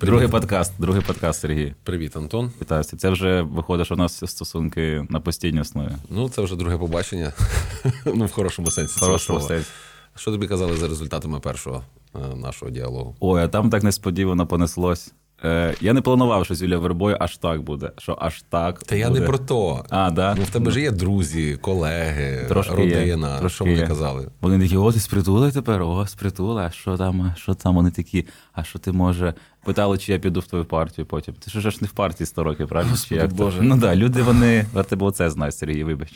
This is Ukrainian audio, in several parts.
Другий подкаст, другий подкаст, Сергій. Привіт, Антон. Вітаю. Це вже виходить, що у нас стосунки на постійній основі. Ну, це вже друге побачення. ну, в хорошому сенсі. В хорошому сенсі. Що тобі казали за результатами першого е, нашого діалогу? Ой, а там так несподівано понеслось. Е, Я не планував, що з Юлією Вербою аж так буде. Що аж так. Та я буде. не про то. А, да? Ну, в тебе ж є друзі, колеги, Трошки родина. Є, трошки що вони є. казали? Вони такі, о, ти з притули тепер, о, з притули, а що там, що там? Вони такі, а що ти може? Питали, чи я піду в твою партію потім. Ти ж ж не в партії 100 років, правильно? Господи чи як? Боже. Ну так, да, люди, вони, варто було це знають, Сергій, вибач.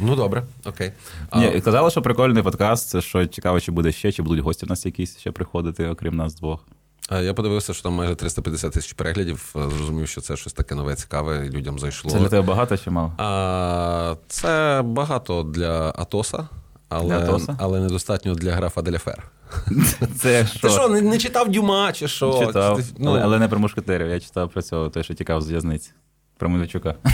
Ну, добре, окей. А, Ні, казали, що прикольний подкаст, що цікаво, чи буде ще, чи будуть гості в нас якісь ще приходити, окрім нас двох. А я подивився, що там майже 350 тисяч переглядів. е, Зрозумів, що це щось таке нове, цікаве, і людям зайшло. Це для тебе багато чи мало? А, це багато для Атоса, але, Для Атоса? але недостатньо для графа Деляфер. Це Ти що, не, не читав Дюма чи що? читав, ну, але, але не про мушкетерів. Я читав про цього, той, що тікав з в'язниці. Про Медведчука.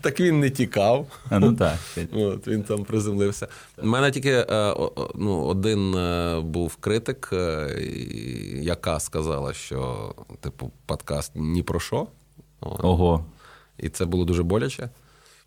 Так він не тікав. А, ну так. От, він там приземлився. У мене тільки е, ну, один е, був критик, е, яка сказала, що типу подкаст ні про що. Ого. І це було дуже боляче,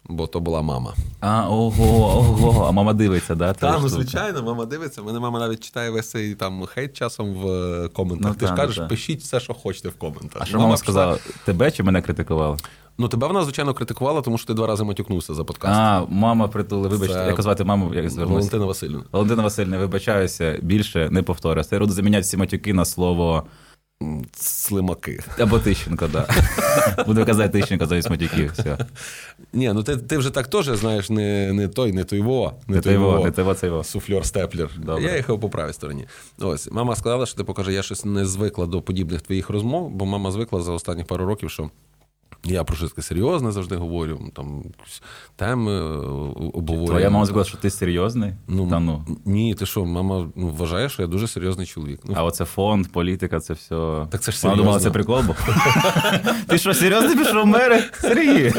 бо то була мама. А, ого, ого. А мама дивиться, да? Та, та ну звичайно, мама дивиться. Мене мама навіть читає весь цей там хейт часом в е, коментах. Ну, Ти ж та, кажеш, та. пишіть все, що хочете в коментах. А що мама пішла- сказала? Тебе чи мене критикувала? Ну, тебе вона, звичайно, критикувала, тому що ти два рази матюкнувся за подкаст. А, мама притули, вибачте, Це- як звати маму, як звернувся? Валентина Васильівна. Валентина Васильівна, вибачаюся, більше не повторюся. Я буду заміняти всі матюки на слово Слимаки. або Тищенко, да. Буду казати Тищенко замість матюків. Все. Ні, ну ти, ти вже так теж знаєш, не, не той, не той во. Не той во. не того, це його. Суфльор степлер. Добре. Я їхав по правій стороні. Ось мама сказала, що ти покаже, я щось не звикла до подібних твоїх розмов, бо мама звикла за останні пару років, що. Я про щось таке серйозне завжди говорю, там теми е, обговорюю. Твоя мама сказала, що ти серйозний? Ну, Та ну. Ні, ти що, мама ну, вважає, що я дуже серйозний чоловік. Ну, А оце фонд, політика, це все. Так це ж Вона думала, це прикол був. Ти що, серйозно пішов в мери? Сергій?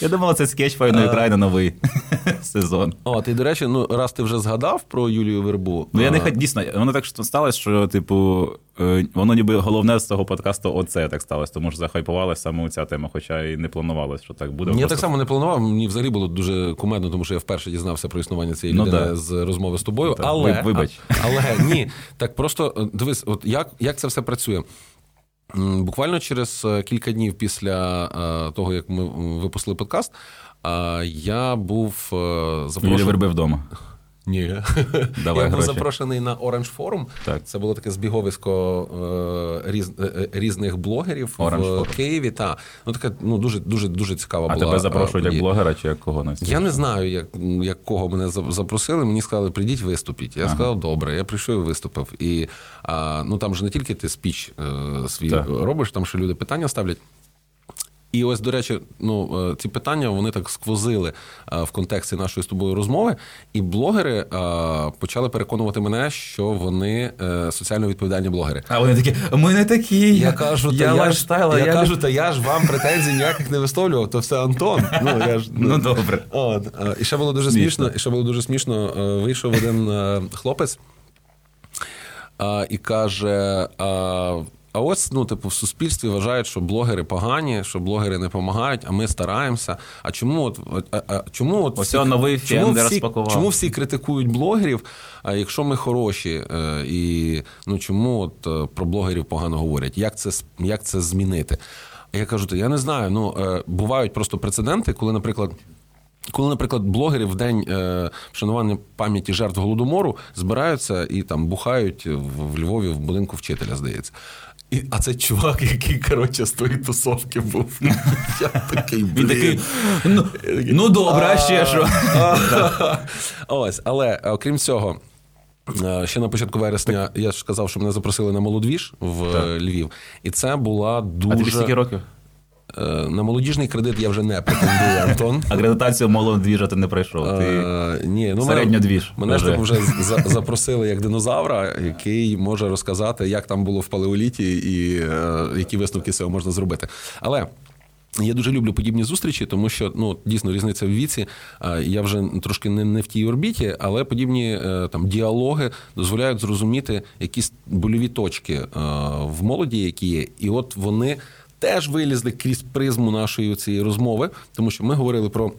Я думала, це скетч файної край на новий сезон. О, ти, до речі, ну раз ти вже згадав про Юлію Вербу. Ну я не дійсно, воно так сталося, що, типу, е, воно ніби головне з цього подкасту оце так сталося, тому що захайпувалася саме ця тема, хоча і не планувалось, що так буде. Я Просто- так само не планував. Мені взагалі було дуже кумедно, тому що я вперше дізнався про існування цієї Ну, людини да. з розмови з тобою. Так, але вибач. а- але ні, так просто е, дивись, от як, як це все працює. Буквально через е, кілька днів після е, того, як ми випустили подкаст, е, я був е, Юлія запрошений. Верби вдома. Ні. Давай я був гроші. запрошений на Orange Forum. Так. Це було таке збіговисько е, різ, е, е, різних блогерів Orange в Forum. Києві. Та. Ну, така ну, дуже, дуже, дуже цікава А була. тебе е, запрошують як блогера чи як кого нас? Я не знаю, як, як кого мене запросили. Мені сказали, прийдіть виступіть. Я сказав, добре. Я прийшов і виступив. І а, ну там же не тільки ти спіч е, свій Так. робиш, там ще люди питання ставлять. І ось, до речі, ну е, ці питання вони так сквозили е, в контексті нашої з тобою розмови, і блогери е, почали переконувати мене, що вони соціально відповідальні блогери. А вони такі, ми не такі. Я кажу, та я, я, ж, lifestyle, а я, я кажу, та я ж вам претензій ніяких не висловлював, то все Антон. Ну, я ж, Ну, добре. От, і ще було дуже Смішно. смішно, і ще було дуже смішно. Вийшов один хлопець е, і каже: а, а ось, ну, типу, в суспільстві вважають, що блогери погані, що блогери не допомагають, а ми стараємося. А чому от, а, а, чому от Ось он новий чому всі, чому всі критикують блогерів, а якщо ми хороші, е, і ну чому от е, про блогерів погано говорять? Як це як це змінити? Я кажу, то я не знаю. Ну е, бувають просто прецеденти, коли, наприклад. Коли, наприклад, блогери в день е, вшанування пам'яті жертв голодомору збираються і там бухають в, в Львові в будинку вчителя, здається. І, а це чувак, який, коротше, з тої тусовки був. Я такий, Він такий, ну, ну добре, а ще що? Ось, але е, окрім цього. е, Ще на початку вересня я ж сказав, що мене запросили на молодвіж в так. Львів, і це була А тобі скільки дуже років? Е, на молодіжний кредит. Я вже не претендую, Антон. Акредитацію молодого двіжа ти не пройшов. Ти... Е, ні, ну середньодвіж Мене ж вже. так вже запросили як динозавра, який може розказати, як там було в палеоліті і е, які висновки з цього можна зробити. Але Я дуже люблю подібні зустрічі, тому що ну дійсно різниця в віці. Я вже трошки не не в тій орбіті, але подібні там діалоги дозволяють зрозуміти якісь больові точки в молоді, які є, і от вони теж вилізли крізь призму нашої цієї розмови, тому що ми говорили про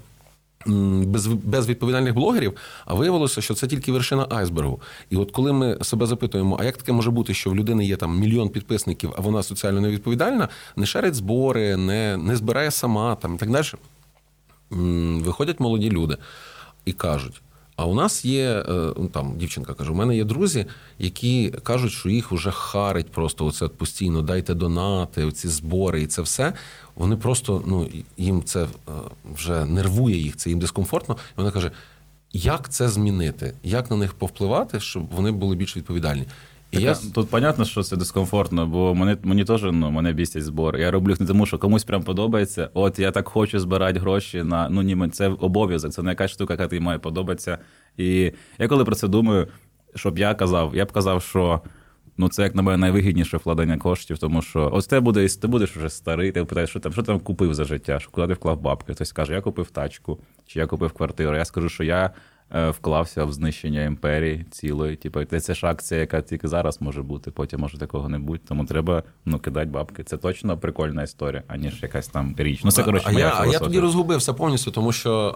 без безвідповідальних блогерів, а виявилося, що це тільки вершина айсбергу. І от коли ми себе запитуємо, а як таке може бути, що в людини є там мільйон підписників, а вона соціально невідповідальна, не шарить збори, не не збирає сама там і так далі. Виходять молоді люди і кажуть: а у нас є е, ну, там дівчинка каже: у мене є друзі, які кажуть, що їх вже харить просто оце постійно, дайте донати, оці збори і це все. Вони просто ну їм це е, вже нервує їх, це їм дискомфортно. І вона каже: як це змінити? Як на них повпливати, щоб вони були більш відповідальні? І так, я... Тут понятно, що це дискомфортно, бо мені мені теж ну, мене бісять збори. Я роблю їх не тому, що комусь прям подобається. От я так хочу збирати гроші на ну ні, це обов'язок, це не якась штука, яка тобі має подобатися. І я коли про це думаю, щоб я казав, я б казав, що ну це як на мене найвигідніше вкладення коштів, тому що ось ти буде, ти будеш вже старий, ти питаєш, що там що там купив за життя, що куди ти вклав бабки. Хтось каже, я купив тачку, чи я купив квартиру. Я скажу, що я вклався в знищення імперії цілої. Типу, це ж акція, яка тільки зараз може бути, потім може такого не бути. Тому треба ну, кидати бабки. Це точно прикольна історія, аніж якась там річ. Ну, це, коротше, а, я, а я тоді розгубився повністю, тому що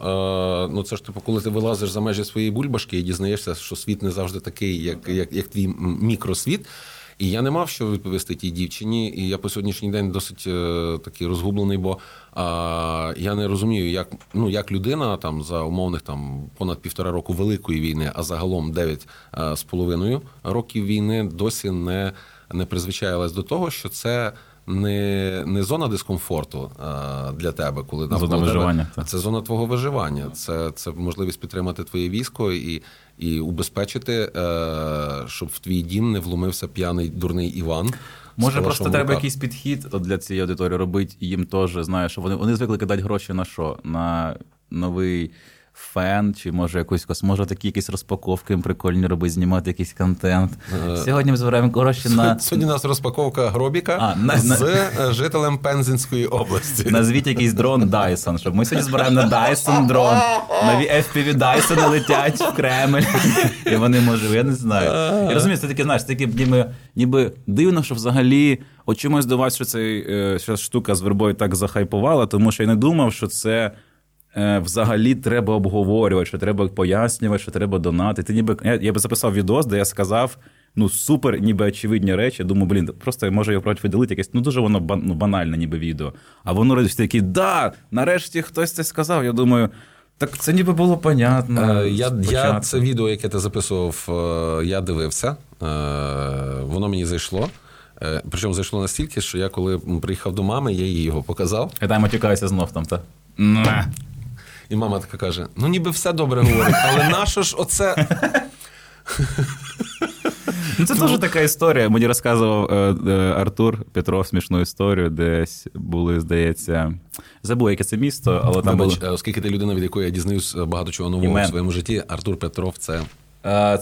е, ну, це ж типу, коли ти вилазиш за межі своєї бульбашки і дізнаєшся, що світ не завжди такий, як, як, як твій мікросвіт. І я не мав що відповісти тій дівчині, і я по сьогоднішній день досить е, такий розгублений, бо а, я не розумію, як ну як людина там за умовних там понад півтора року великої війни, а загалом дев'ять е, з половиною років війни досі не, не призвичаїлась до того, що це. Не не зона дискомфорту а, для тебе, коли зона виживання. Тебе, це зона твого виживання. Це це можливість підтримати твоє військо і і убезпечити, е, щоб в твій дім не вломився п'яний дурний Іван. Може, просто треба якийсь підхід для цієї аудиторії робити їм теж, знаєш, вони вони звикли кидати гроші на що? На новий фен, чи може якусь може такі якісь розпаковки прикольні робити, знімати якийсь контент. Е, Сьогодні ми збираємо гроші на. Сьогодні у нас розпаковка гробіка а, на... з е, жителем Пензенської області. Назвіть якийсь дрон Dyson, щоб ми сьогодні збираємо на Dyson дрон. Нові FPV Dyson летять в Кремль. І вони може, я не знаю. Я розумію, це таке, знаєш, таке ніби, ніби дивно, що взагалі. От чомусь до вас, що ця е, штука з вербою так захайпувала, тому що я не думав, що це. Е, взагалі треба обговорювати, що треба пояснювати, що треба донати. Ти ніби я, я би записав відос, де я сказав. Ну, супер, ніби очевидні речі. Думаю, блін, просто може його проти видалити якесь. Ну дуже воно ну, банальне, ніби відео. А воно радить такі, да, нарешті хтось це сказав. Я думаю, так це ніби було понятно. Е, я я це відео, яке ти записував, е, я дивився. Воно мені зайшло. Причому зайшло настільки, що я коли приїхав до мами, я їй його показав. Я там матюкаюся знов там, та. І мама така каже: ну ніби все добре говорить, але нащо ж оце. Ну, Це теж така історія. Мені розказував е, е, Артур Петров смішну історію, десь були, здається, забув, яке це місто, але там. Вибач, було... Оскільки ти людина, від якої я дізнаюсь багато чого нового Імен. в своєму житті, Артур Петров це.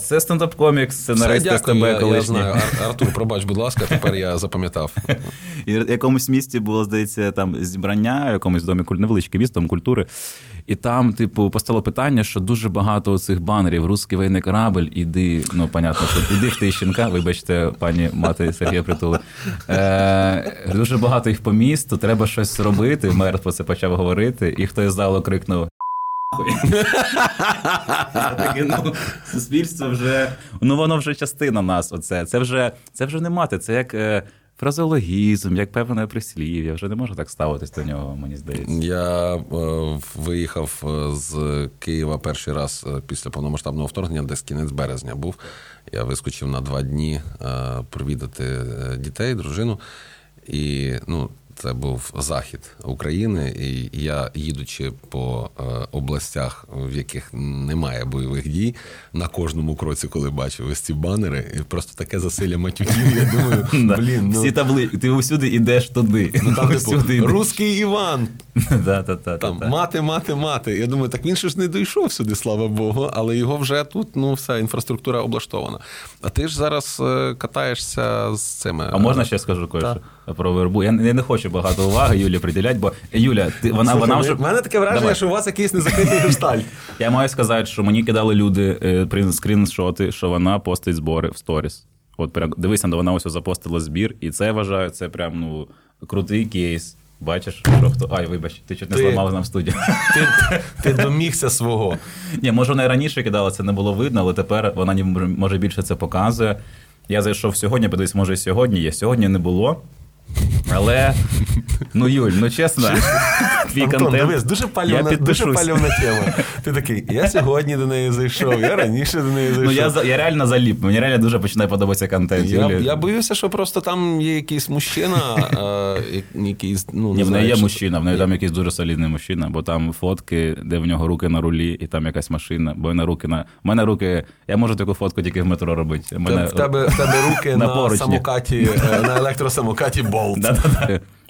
Це стендап-комікс, сценарист СТБ я, я знаю. Артур, пробач, будь ласка, тепер я запам'ятав. І в якомусь місті було, здається, там зібрання, в якомусь домі невеличке місто, там культури. І там, типу, постало питання, що дуже багато цих банерів Русський воєнний корабль, іди, ну, понятно, що іди в Тищенка, вибачте, пані мати Сергія Притули. Е, Дуже багато їх по місту, треба щось робити. Мер про це почав говорити, і хтось з залу крикнув: Таке, ну, Суспільство вже ну воно вже частина нас. Оце. Це вже це вже не мати. Це як е, фразеологізм, як певне прислів'я. Вже не можу так ставитись до нього, мені здається. Я е, виїхав е, з Києва перший раз е, після повномасштабного вторгнення, десь кінець березня був. Я вискочив на два дні е, провідати е, дітей, дружину. І ну, це був захід України, і я, їдучи по е, областях, в яких немає бойових дій, на кожному кроці, коли бачив ось ці банери, і просто таке засилля матюків. Я думаю, блін, ну... всі табли, ти усюди йдеш туди. Ну, там, типу, Руський Іван. Там мати, мати, мати. Я думаю, так він ж не дійшов сюди, слава Богу, але його вже тут ну вся інфраструктура облаштована. А ти ж зараз е, катаєшся з цими. А можна ще скажу кое про вербу. Я, не хочу багато уваги Юлі приділяти, бо Юля, ти вона вона вже У мене таке враження, Давай. що у вас якийсь незакритий гешталь. Я маю сказати, що мені кидали люди е, скріншоти, що вона постить збори в сторіс. От прям дивися, вона ось запостила збір, і це я вважаю, це прям ну крутий кейс. Бачиш, що хто. Ай, вибач, ти чуть не Ти- зламав нам студію. Ти, ти домігся свого. Ні, може, вона і раніше кидала, це не було видно, але тепер вона може більше це показує. Я зайшов сьогодні, подивись, може, і сьогодні є. Сьогодні не було. Але, ну, Юль, ну чесно, твій Антон, контент. дивись, дуже я пальовна, дуже пальовна тема. Ти такий, я сьогодні до неї зайшов, я раніше до неї зайшов. Ну, я, я реально заліп, мені реально дуже починає подобатися контент. Я, Юлі. я боюся, що просто там є якийсь мужчина, якийсь, ну, Ні, в неї є мужчина, в неї там якийсь дуже солідний мужчина, бо там фотки, де в нього руки на рулі, і там якась машина, бо на руки на. У мене руки. Я можу таку фотку тільки в метро робити. У Мене... В тебе, в тебе руки На на, самокаті, е, на електросамокаті болт.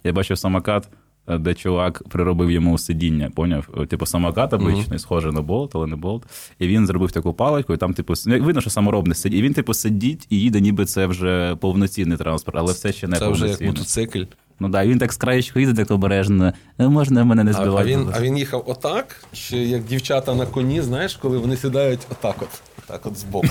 Я бачив самокат, де чувак приробив йому сидіння, поняв? Типу, самокат обичний, схожий на болт, але не болт. І він зробив таку паличку, і там, типу, ну, видно, що саморобний сидить. І він, типу, сидить і їде, ніби це вже повноцінний транспорт, але все ще не Це вже як мотоцикль. Ну да, він так з краєчку їде, так обережно. «Е, Можна мене не А, а, він, а він їхав отак, чи як дівчата на коні, знаєш, коли вони сідають отак от. Так от збоку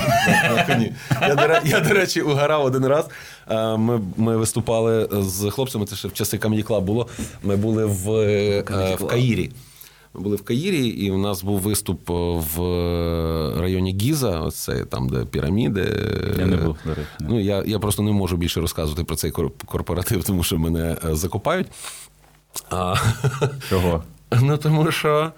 на, коні. Я, до, я, до речі, угорав один раз. Е, Ми, ми виступали з хлопцями, це ще в часи Club було. Ми були в, е, в Каїрі. Ми були в Каїрі, і у нас був виступ в районі Гіза, оце там, де піраміди. Я не був, до речі. Ну, я, я просто не можу більше розказувати про цей корпоратив, тому що мене е, закопають. А, Чого? Ну, тому що е,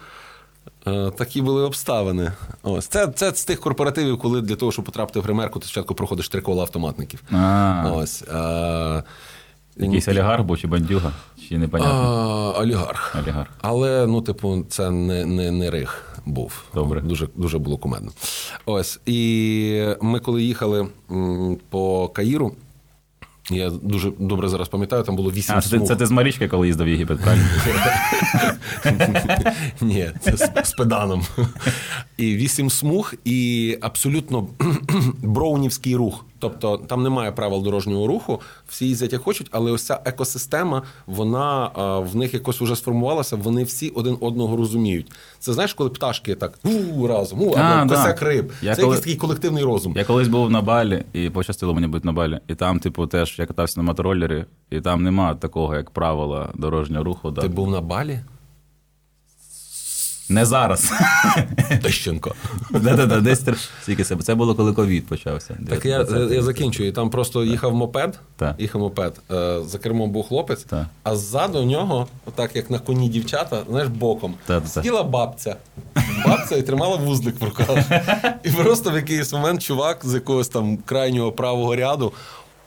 такі були обставини. Ось. Це, це з тих корпоративів, коли для того, щоб потрапити в гримерку, ти спочатку проходиш три кола автоматників. А, Ось. Е, якийсь олігарх був чи бандюга? Чи а, непонятно? олігарх. Олігарх. Але, ну, типу, це не, не, не рих був. Добре. Дуже, дуже було кумедно. Ось. І ми, коли їхали по Каїру, я дуже добре зараз пам'ятаю, там було вісім А, це, смуг. це ти з Марічки, коли їздив в Єгипет, правильно? Ні, це з, з педаном. І вісім смуг, і абсолютно броунівський рух. Тобто там немає правил дорожнього руху, всі їздять як хочуть, але ось ця екосистема, вона в них якось вже сформувалася, вони всі один одного розуміють. Це знаєш, коли пташки так у разом, у, А, або да. косяк риб. Я це коли- якийсь такий колективний розум. Я колись був на Балі, і пощастило мені бути на Балі. І там, типу, теж я катався на мотороллері, і там нема такого, як правила дорожнього руху. Ти був на балі? Не зараз. Тищенко. Десь тр- скільки це. Було, коли ковід почався. Так я, 19. я закінчую. Там просто їхав мопед, Так. їхав мопед. Е, за кермом був хлопець, Так. а ззаду нього, отак як на коні дівчата, знаєш, боком, Так, так. сиділа бабця. Бабця і тримала вузлик в руках. І просто в якийсь момент чувак з якогось там крайнього правого ряду.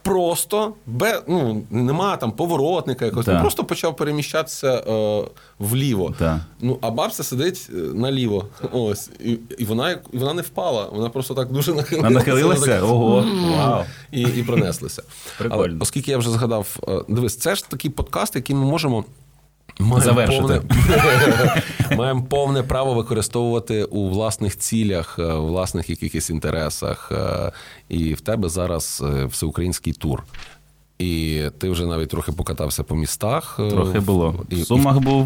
Просто без, ну, нема там поворотника якогось, Да. він просто почав переміщатися е, вліво. Да. Ну, а бабця сидить е, наліво. Ось. І, і, вона, і вона не впала. Вона просто так дуже нахилилася. Нахилилася? Так, Ого, вау. і, і пронеслася. Прикольно. Але оскільки я вже згадав, е, дивись, це ж такий подкаст, який ми можемо. Маємо Завершити. повне, маємо повне право використовувати у власних цілях, е, у власних якихось інтересах. е, І в тебе зараз е, всеукраїнський тур. І ти вже навіть трохи покатався по містах. Трохи було. І, В Сумах був,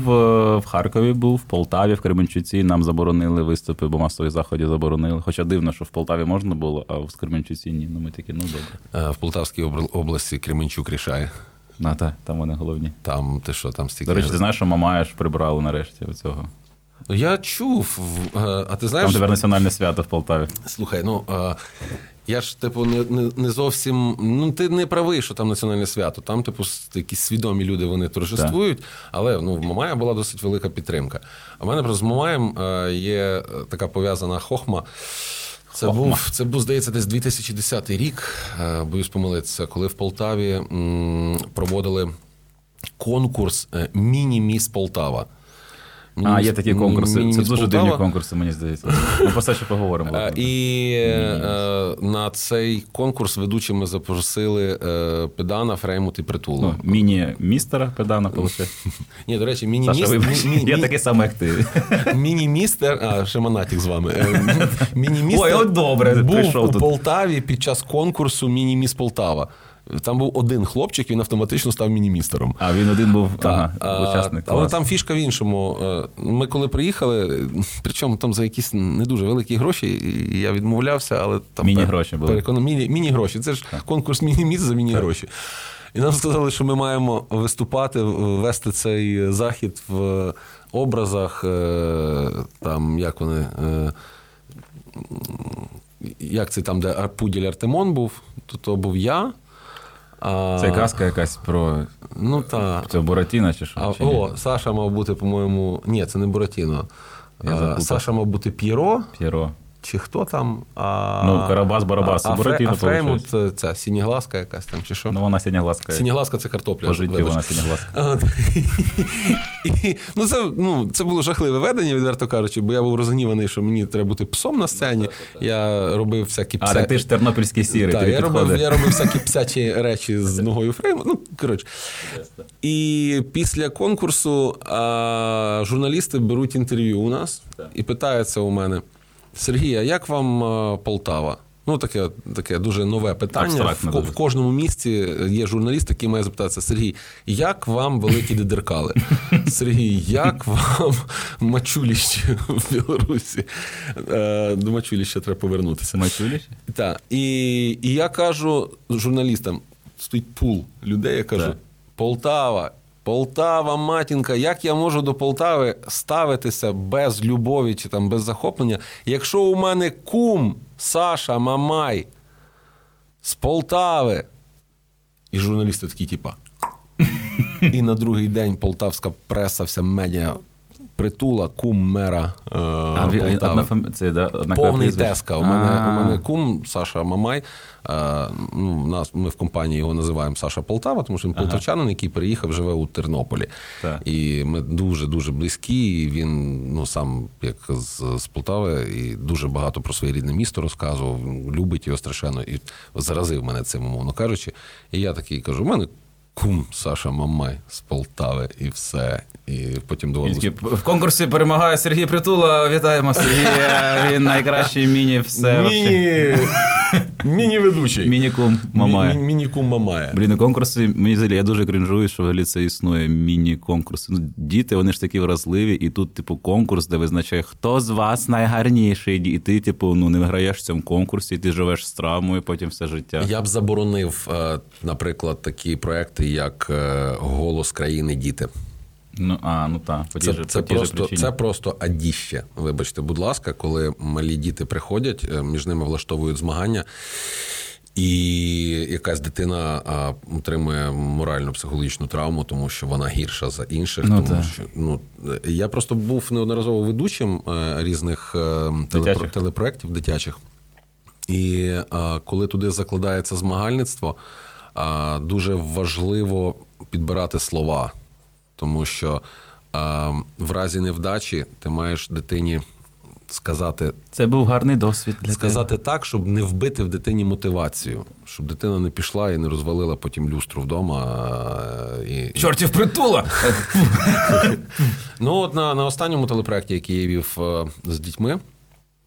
в Харкові був, в Полтаві, в Кременчуці. Нам заборонили виступи, бо масові заходи заборонили. Хоча дивно, що в Полтаві можна було, а в Кременчуці ні. Ну ми такі, ну добре. в Полтавській області Кременчук рішає. На, та, там вони головні. Там ти що, там стільки. До речі, ти знаєш, що Мамаєш прибрали нарешті оцього. Я чув, е, а ти Там знаєш, тепер національне свято в Полтаві. Слухай, ну е, я ж типу не, не, не зовсім. Ну ти не правий, що там національне свято. Там, типу, якісь свідомі люди вони торжествують, але ну в Мамая була досить велика підтримка. А в мене просто з Мамаєм е, є така пов'язана хохма. Це був, це був, здається, десь 2010 рік, е, боюсь помилитися, коли в Полтаві м, проводили конкурс е, Міні-Міс Полтава. А, є такі конкурси. Це дуже дивні конкурси, мені здається. Ми про це ще поговоримо. І е, на цей конкурс ведучими запросили е, педана, Фреймут і притулу. Ну, міні-містера Педана, виходить. Ні, до речі, міні-міст, вибач, мі- я такий самий, як ти. міні-містер, а ще Монатік з вами. Е, Міні-містер Ой, от добре, був у. Полтаві під час конкурсу Міні-міс Полтава. Там був один хлопчик, він автоматично став мінімістером. А він один був Та, ага, учасник. Але там фішка в іншому. Е, Ми коли приїхали, причому там за якісь не дуже великі гроші, я відмовлявся, але там Міні-гроші були. переконав- міні, міні-гроші. Це ж конкурс міні-міс за міні-гроші. І нам сказали, що ми маємо виступати, вести цей захід в образах, е, там, як вони. е, Як це там, де Пуділь Артемон був, то, то був я. А, Це казка якась про Ну так. Це Буратіна чи що? А, чи о, Саша мав бути, по-моєму. Ні, це не Буратіно. Саша мав бути П'єро, П'єро. Чи хто там. А, Ну, Карабас-Барабас, А, а, Буратіно, Фре- а Фреймут, це ця сінігласка якась там, чи що? Ну, вона синягласка. Сінігласка це картопля. По вибач. вона. І, ну, це, ну, це було жахливе ведення, відверто кажучи, бо я був розгніваний, що мені треба бути псом на сцені. Я робив всякі А, так ти ж тернопільський сірий, Так, я робив, я робив всякі псячі речі з ногою фрейму. Ну, коротше. І після конкурсу а, журналісти беруть інтерв'ю у нас і питаються у мене: Сергій, а як вам Полтава? Ну, таке, таке дуже нове питання. В, в кожному місті є журналіст, який має запитатися: Сергій, як вам великі дедеркали? Сергій, як вам мачуліще в Білорусі? Е, До мачуліща треба повернутися. Мачуліш? Так. І, і я кажу журналістам: стоїть пул людей, я кажу. Полтава, Полтава, матінка, як я можу до Полтави ставитися без любові чи там без захоплення, якщо у мене кум Саша Мамай з Полтави. І журналісти такі, типа. І на другий день полтавська преса, вся медіа притула, кум мера. Е, А, Полтави. одна фамі- це, да, одна Повний теска. У мене, у мене кум Саша Мамай. Е, ну, нас, ми в компанії його називаємо Саша Полтава, тому що він полтавчанин, який приїхав, живе у Тернополі. Так. І ми дуже-дуже близькі. І він ну, сам як з, з Полтави, і дуже багато про своє рідне місто розказував. Любить його страшенно. І заразив мене цим, умовно кажучи. І я такий кажу: у мене кум Саша Мамай з Полтави, і все. І потім такий, В конкурсі перемагає Сергій Притула. Вітаємо Сергія. Він найкращий міні все. Міні... Міні-ведучий. Міні-кум Мамая. Мі- Міні-кум Мамая. Блін, на конкурси, мені взагалі, я дуже крінжую, що взагалі це існує міні-конкурси. Ну, діти, вони ж такі вразливі, і тут, типу, конкурс, де визначає, хто з вас найгарніший. І ти, типу, ну, не виграєш в цьому конкурсі, і ти живеш з травмою потім все життя. Я б заборонив, е, наприклад, такі проекти, як е, Голос країни діти. Ну, а, ну так, по Це, же, це, по просто, причині. це просто адіще. Вибачте, будь ласка, коли малі діти приходять, е, між ними влаштовують змагання. І якась дитина а, отримує моральну психологічну травму, тому що вона гірша за інших. Ну, тому так. що ну я просто був неодноразово ведучим е, різних телепро- Дитячих. телепроєктів дитячих. І а, коли туди закладається змагальництво, а, дуже важливо підбирати слова, тому що а, в разі невдачі ти маєш дитині сказати, Це був гарний досвід для сказати так, щоб не вбити в дитині мотивацію, щоб дитина не пішла і не розвалила потім люстру вдома. І. Чортів притула! Ну, от на, на останньому телепроекті, який я вів е, з дітьми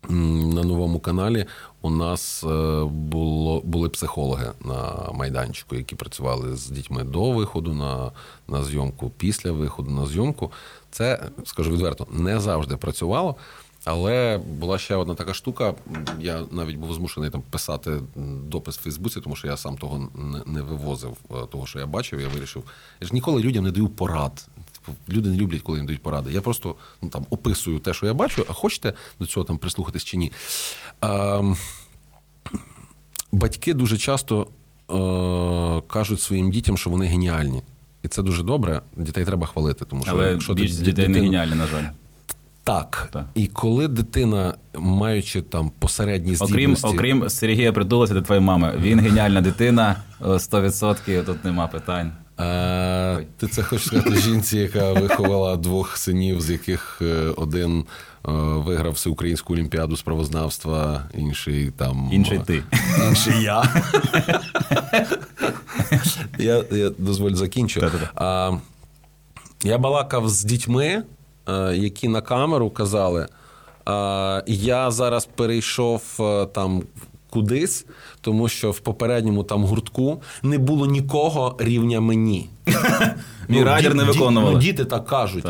на новому каналі, у нас е, було, були психологи на майданчику, які працювали з дітьми до виходу на, на зйомку, після виходу на зйомку. Це, скажу відверто, не завжди працювало. Але була ще одна така штука. Я навіть був змушений там писати допис в Фейсбуці, тому що я сам того не, не вивозив, е, того, що я бачив. Я вирішив. Я ж ніколи людям не даю порад. Люди не люблять, коли їм дають поради. Я просто ну, там описую те, що я бачу, а хочете до цього там прислухатись чи ні. Ем, батьки дуже часто е, кажуть своїм дітям, що вони геніальні. І це дуже добре. Дітей треба хвалити, тому що Але якщо ди- дітей не дитину- геніальні, на жаль. так. Так. І коли дитина, маючи там посередні Окрім, здібності, окрім Сергія Притула, це твоєї мами. Він геніальна дитина, е, 100%, тут нема питань. Е, ти це хочеш сказати жінці, яка виховала двох синів, з яких е, один е, виграв всеукраїнську олімпіаду з правознавства, інший там Інший ти. інший я. я, я дозволь закінчу. А, я балакав з дітьми, е, які на камеру казали. е, Я зараз перейшов е, там кудись, тому що в попередньому там гуртку не було нікого рівня мені. Мій радір не ді- виконували. Ну, діти так кажуть.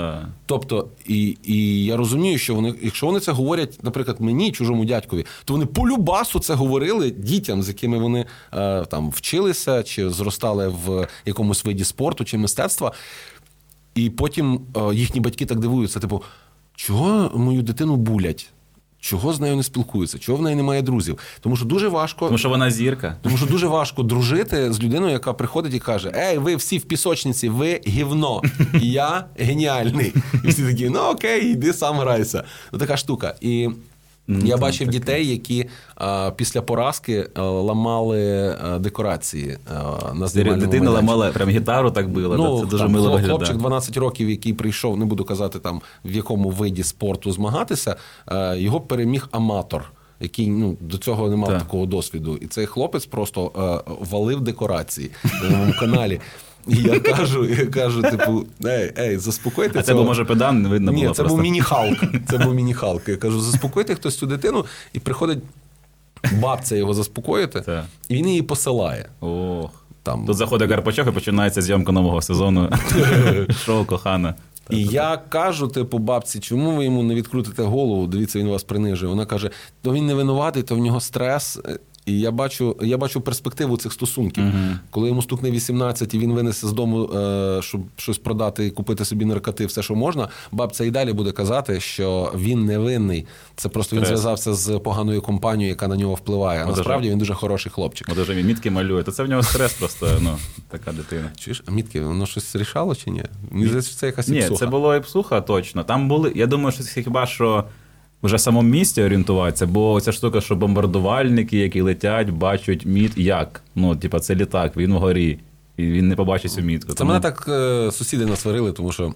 Тобто, і, і я розумію, що вони, якщо вони це говорять, наприклад, мені, чужому дядькові, то вони по любасу це говорили дітям, з якими вони е, там вчилися чи зростали в якомусь виді спорту чи мистецтва. І потім е, їхні батьки так дивуються: типу, чого мою дитину булять? Чого з нею не спілкуються? Чого в неї немає друзів? Тому що дуже важко. Тому що вона зірка. Тому що дуже важко дружити з людиною, яка приходить і каже: Ей, ви всі в пісочниці, ви гівно, я геніальний. І всі такі, ну окей, йди сам грайся. Ну така штука. І я бачив дітей, які а, після поразки а, ламали а, декорації а, на знімальному Дитина ламала прям гітару, так била. Ну, це дуже там, мило виглядає. Хлопчик 12 років, який прийшов, не буду казати там в якому виді спорту змагатися, е, його переміг аматор. Який ну до цього не мав Так. такого досвіду, і цей хлопець просто е, валив декорації на каналі. І я кажу, я кажу, типу, ей, ей, заспокойте. А це був може педан, не видно Ні, було це просто. був міні-халк. Це був міні-халк. Я кажу, заспокойте хтось цю дитину, і приходить бабця його заспокоїти, і він її посилає. Ох. Там Тут заходить Карпачов і починається зйомка нового сезону. Шоу кохана. І я кажу, типу, бабці, чому ви йому не відкрутите голову? Дивіться, він вас принижує. Вона каже: то він не винуватий, то в нього стрес. І я бачу, я бачу перспективу цих стосунків. Коли йому стукне 18 і він винесе з дому, е, щоб щось продати і купити собі наркоти, все, що можна, бабця і далі буде казати, що він не винний. Це просто він Стрес. зв'язався з поганою компанією, яка на нього впливає. А насправді він дуже хороший хлопчик. От уже він мітки малює. То це в нього стрес просто, ну, така дитина. Чуєш, а мітки, воно щось рішало чи ні? Мені здається, це якась Ні, це було і псуха, точно. Там були, я думаю, що хіба що вже в самому місті орієнтуватися, бо ця штука, що бомбардувальники, які летять, бачать міт як. Ну, типа, це літак, він вгорі. І він не побачить цю мітку. Це Тому- мене так е, сусіди насварили, тому що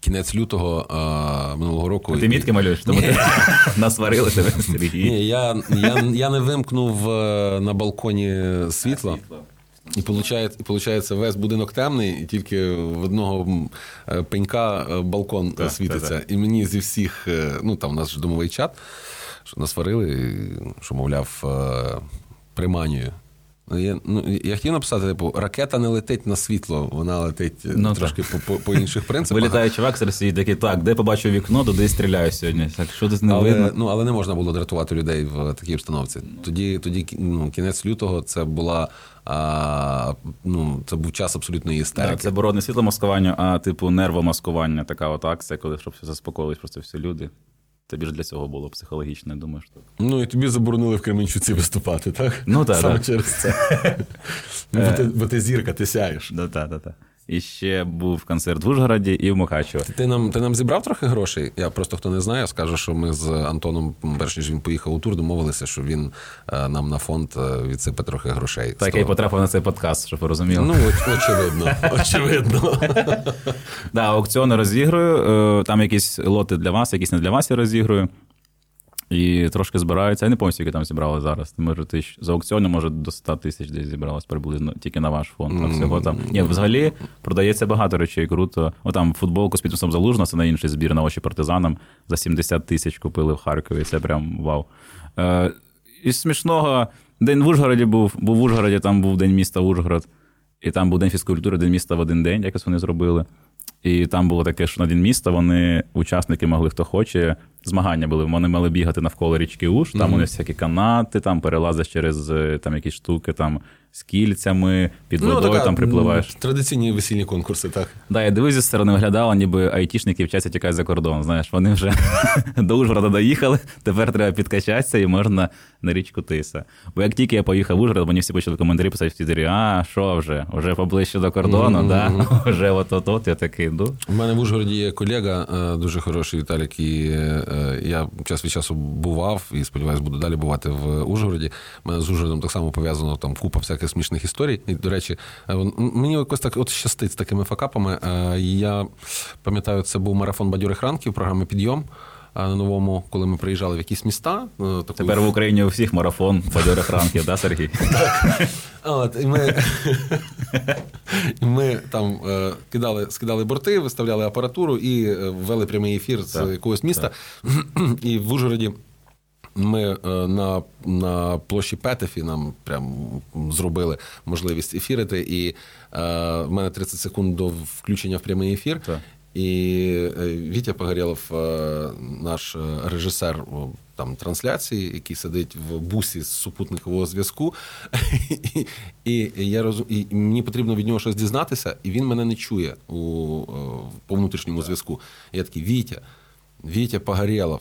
кінець лютого е, минулого року. Ти мітки малюєш, тому ти насварили тебе, Сергій. Ні, я, я, я не вимкнув е, на балконі світло. І получається, і получається, весь будинок темний, і тільки в одного е, пенька е, балкон е, Так, світиться. так, І мені зі всіх, ну там у нас ж домовий чат, що насварили, що, мовляв, приманюю. Ну, Я, ну, я хотів написати, типу, ракета не летить на світло, вона летить е, Ну, трошки по, по, по інших принципах. Вилітає чувак серед і такий, так, де побачив вікно, туди і стріляю сьогодні. Так, що тут не Але, видно? ну, але не можна було дратувати людей в такій обстановці. Тоді, тоді ну, кінець лютого це була а, ну, це був час абсолютної істерики. Так, це було не світломаскування, а типу нервомаскування. Така от акція, коли щоб все заспокоїлись просто всі люди. Тобі ж для цього було психологічно, думаєш думаю, що. Ну і тобі заборонили в Кременчуці виступати, так? Ну, так, Саме так. через це. Ну, бо, ти, бо ти зірка, ти сяєш. Ну так, так, та. І ще був концерт в Ужгороді і в Мукачево. Ти нам, ти нам зібрав трохи грошей? Я просто хто не знає, скажу, що ми з Антоном, перш ніж він поїхав у тур, домовилися, що він е, нам на фонд е, відсипе трохи грошей. Так я й потрапив на цей подкаст, щоб ви розуміли. Ну, очевидно. очевидно. Да, аукціони розігрую. е, Там якісь лоти для вас, якісь не для вас я розігрую. І трошки збираються. Я не пам'ятаю, скільки там зібрали зараз. Може, тисяч за аукціону, може, до 100 тисяч десь зібралось приблизно тільки на ваш фонд. А всього там. Ні, взагалі продається багато речей, круто. О, там футболку з підписом залужно, це на інший збір на очі партизанам. За 70 тисяч купили в Харкові. Це прям вау. Е, із смішного, день в Ужгороді був, був в Ужгороді, там був день міста Ужгород. І там був день фізкультури, день міста в один день, якось вони зробили. І там було таке, що на день міста вони, учасники могли, хто хоче, змагання були. Вони мали бігати навколо річки Уж, там вони всякі канати, там перелазиш через е, там, якісь штуки, там з кільцями, під водою Ну, така, там припливаєш. Традиційні весільні конкурси, так. Да, я дивився зі сторони, виглядало, ніби айтішники вчаться тікати за кордон. Знаєш, вони вже до Ужгорода доїхали, тепер треба підкачатися і можна на річку Тиса. Бо як тільки я поїхав в Ужгород, мені всі почали коментарі писати в Твіттері, а що вже, вже поближче до кордону, да? вже от-от-от, я такий, ну. У мене в Ужгороді є колега, е, дуже хороший Віталік, і е, я час від часу бував і сподіваюся, буду далі бувати в Ужгороді. У мене з Ужгородом так само пов'язано там купа всяких смішних історій. І, до речі, е, мені якось так от щастить з такими факапами. Я пам'ятаю, це був марафон бадьорих ранків програми Підйом. Е, На новому, коли ми приїжджали в якісь міста, е, таку Тепер в Україні у всіх марафон бадьорих ранків, да, Сергій? От, і ми, ми там е, кидали, скидали борти, виставляли апаратуру і ввели прямий ефір з Так, якогось міста. І в Ужгороді Ми на на площі Петефі нам прям зробили можливість ефірити, і е, в мене 30 секунд до включення в прямий ефір. Так. І е, Вітя Погорєлов, е, наш режисер там трансляції, який сидить в бусі з супутникового зв'язку, і, і я розум... і мені потрібно від нього щось дізнатися, і він мене не чує у, по внутрішньому зв'язку. Я такий Вітя, Вітя Погорєлов.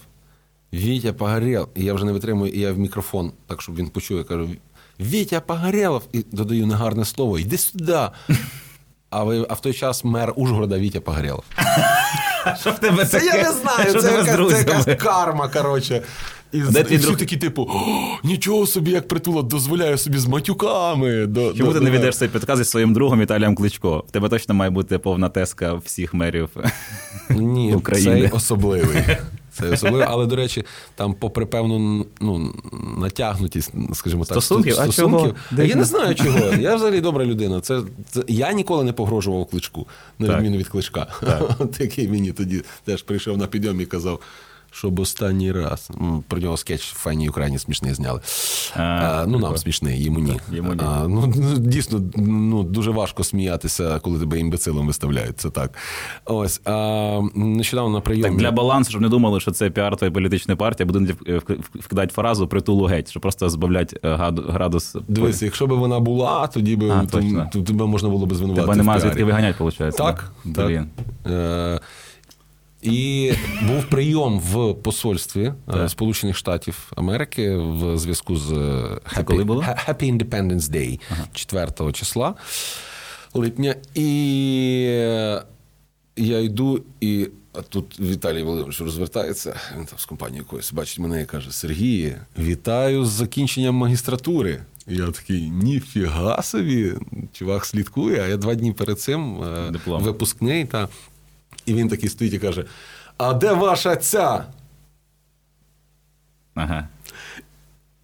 Вітя Погорєл. І я вже не витримую, і я в мікрофон, так щоб він почує, я кажу: Вітя Погорєлов! І додаю негарне слово, йди сюди. А ви, а в той час мер Ужгорода Вітя Погорєлов. Що в тебе Це я не знаю, це якась, це якась карма, коротше. І, Де і твій всі друг? такі, типу, нічого собі, як притула дозволяє собі з матюками. До, Чому до, ти не до- ведеш цей підказ зі своїм другом Віталієм Кличко? В тебе точно має бути повна теска всіх мерів. Ні, України. цей особливий. Це особливо, але, до речі, там, попри певну ну, натягнутість, скажімо так, Стосунків? А стосунків. чого? Я не знаю чого. Я взагалі добра людина. Це, це я ніколи не погрожував кличку, на відміну від кличка. От який мені тоді теж прийшов на підйом і казав. Щоб останній раз. Про нього скетч в файній Україні смішний зняли. А, А, ну, нам прикольно. смішний, йому ні. Йому ні. А, ну, ну, дійсно, ну, дуже важко сміятися, коли тебе імбецилом виставляють. Це так. Ось. А, нещодавно на прийомі. Так, для балансу, щоб не думали, що це піар твоєї політичної партії, будуть вкидати фразу притулу геть, щоб просто збавляти е, градус. Дивись, якщо б вона була, тоді б А, то, то тебе можна було б звинуватити. Тебе немає звідки виганяти, виходить. Так? Блін. так. Е, і був прийом в посольстві е, Так. Сполучених Штатів Америки в зв'язку з е, Happy, коли було? Happy Independence Day 4 числа липня. І я йду, і а тут Віталій Володимирович розвертається, він там з компанією якоюсь бачить мене і каже: Сергій, вітаю з закінченням магістратури. І Я такий, ніфіга собі, чувак слідкує, а я два дні перед цим е, Диплом. випускний. Та, і він такий стоїть і каже: А де ваша ця? Ага.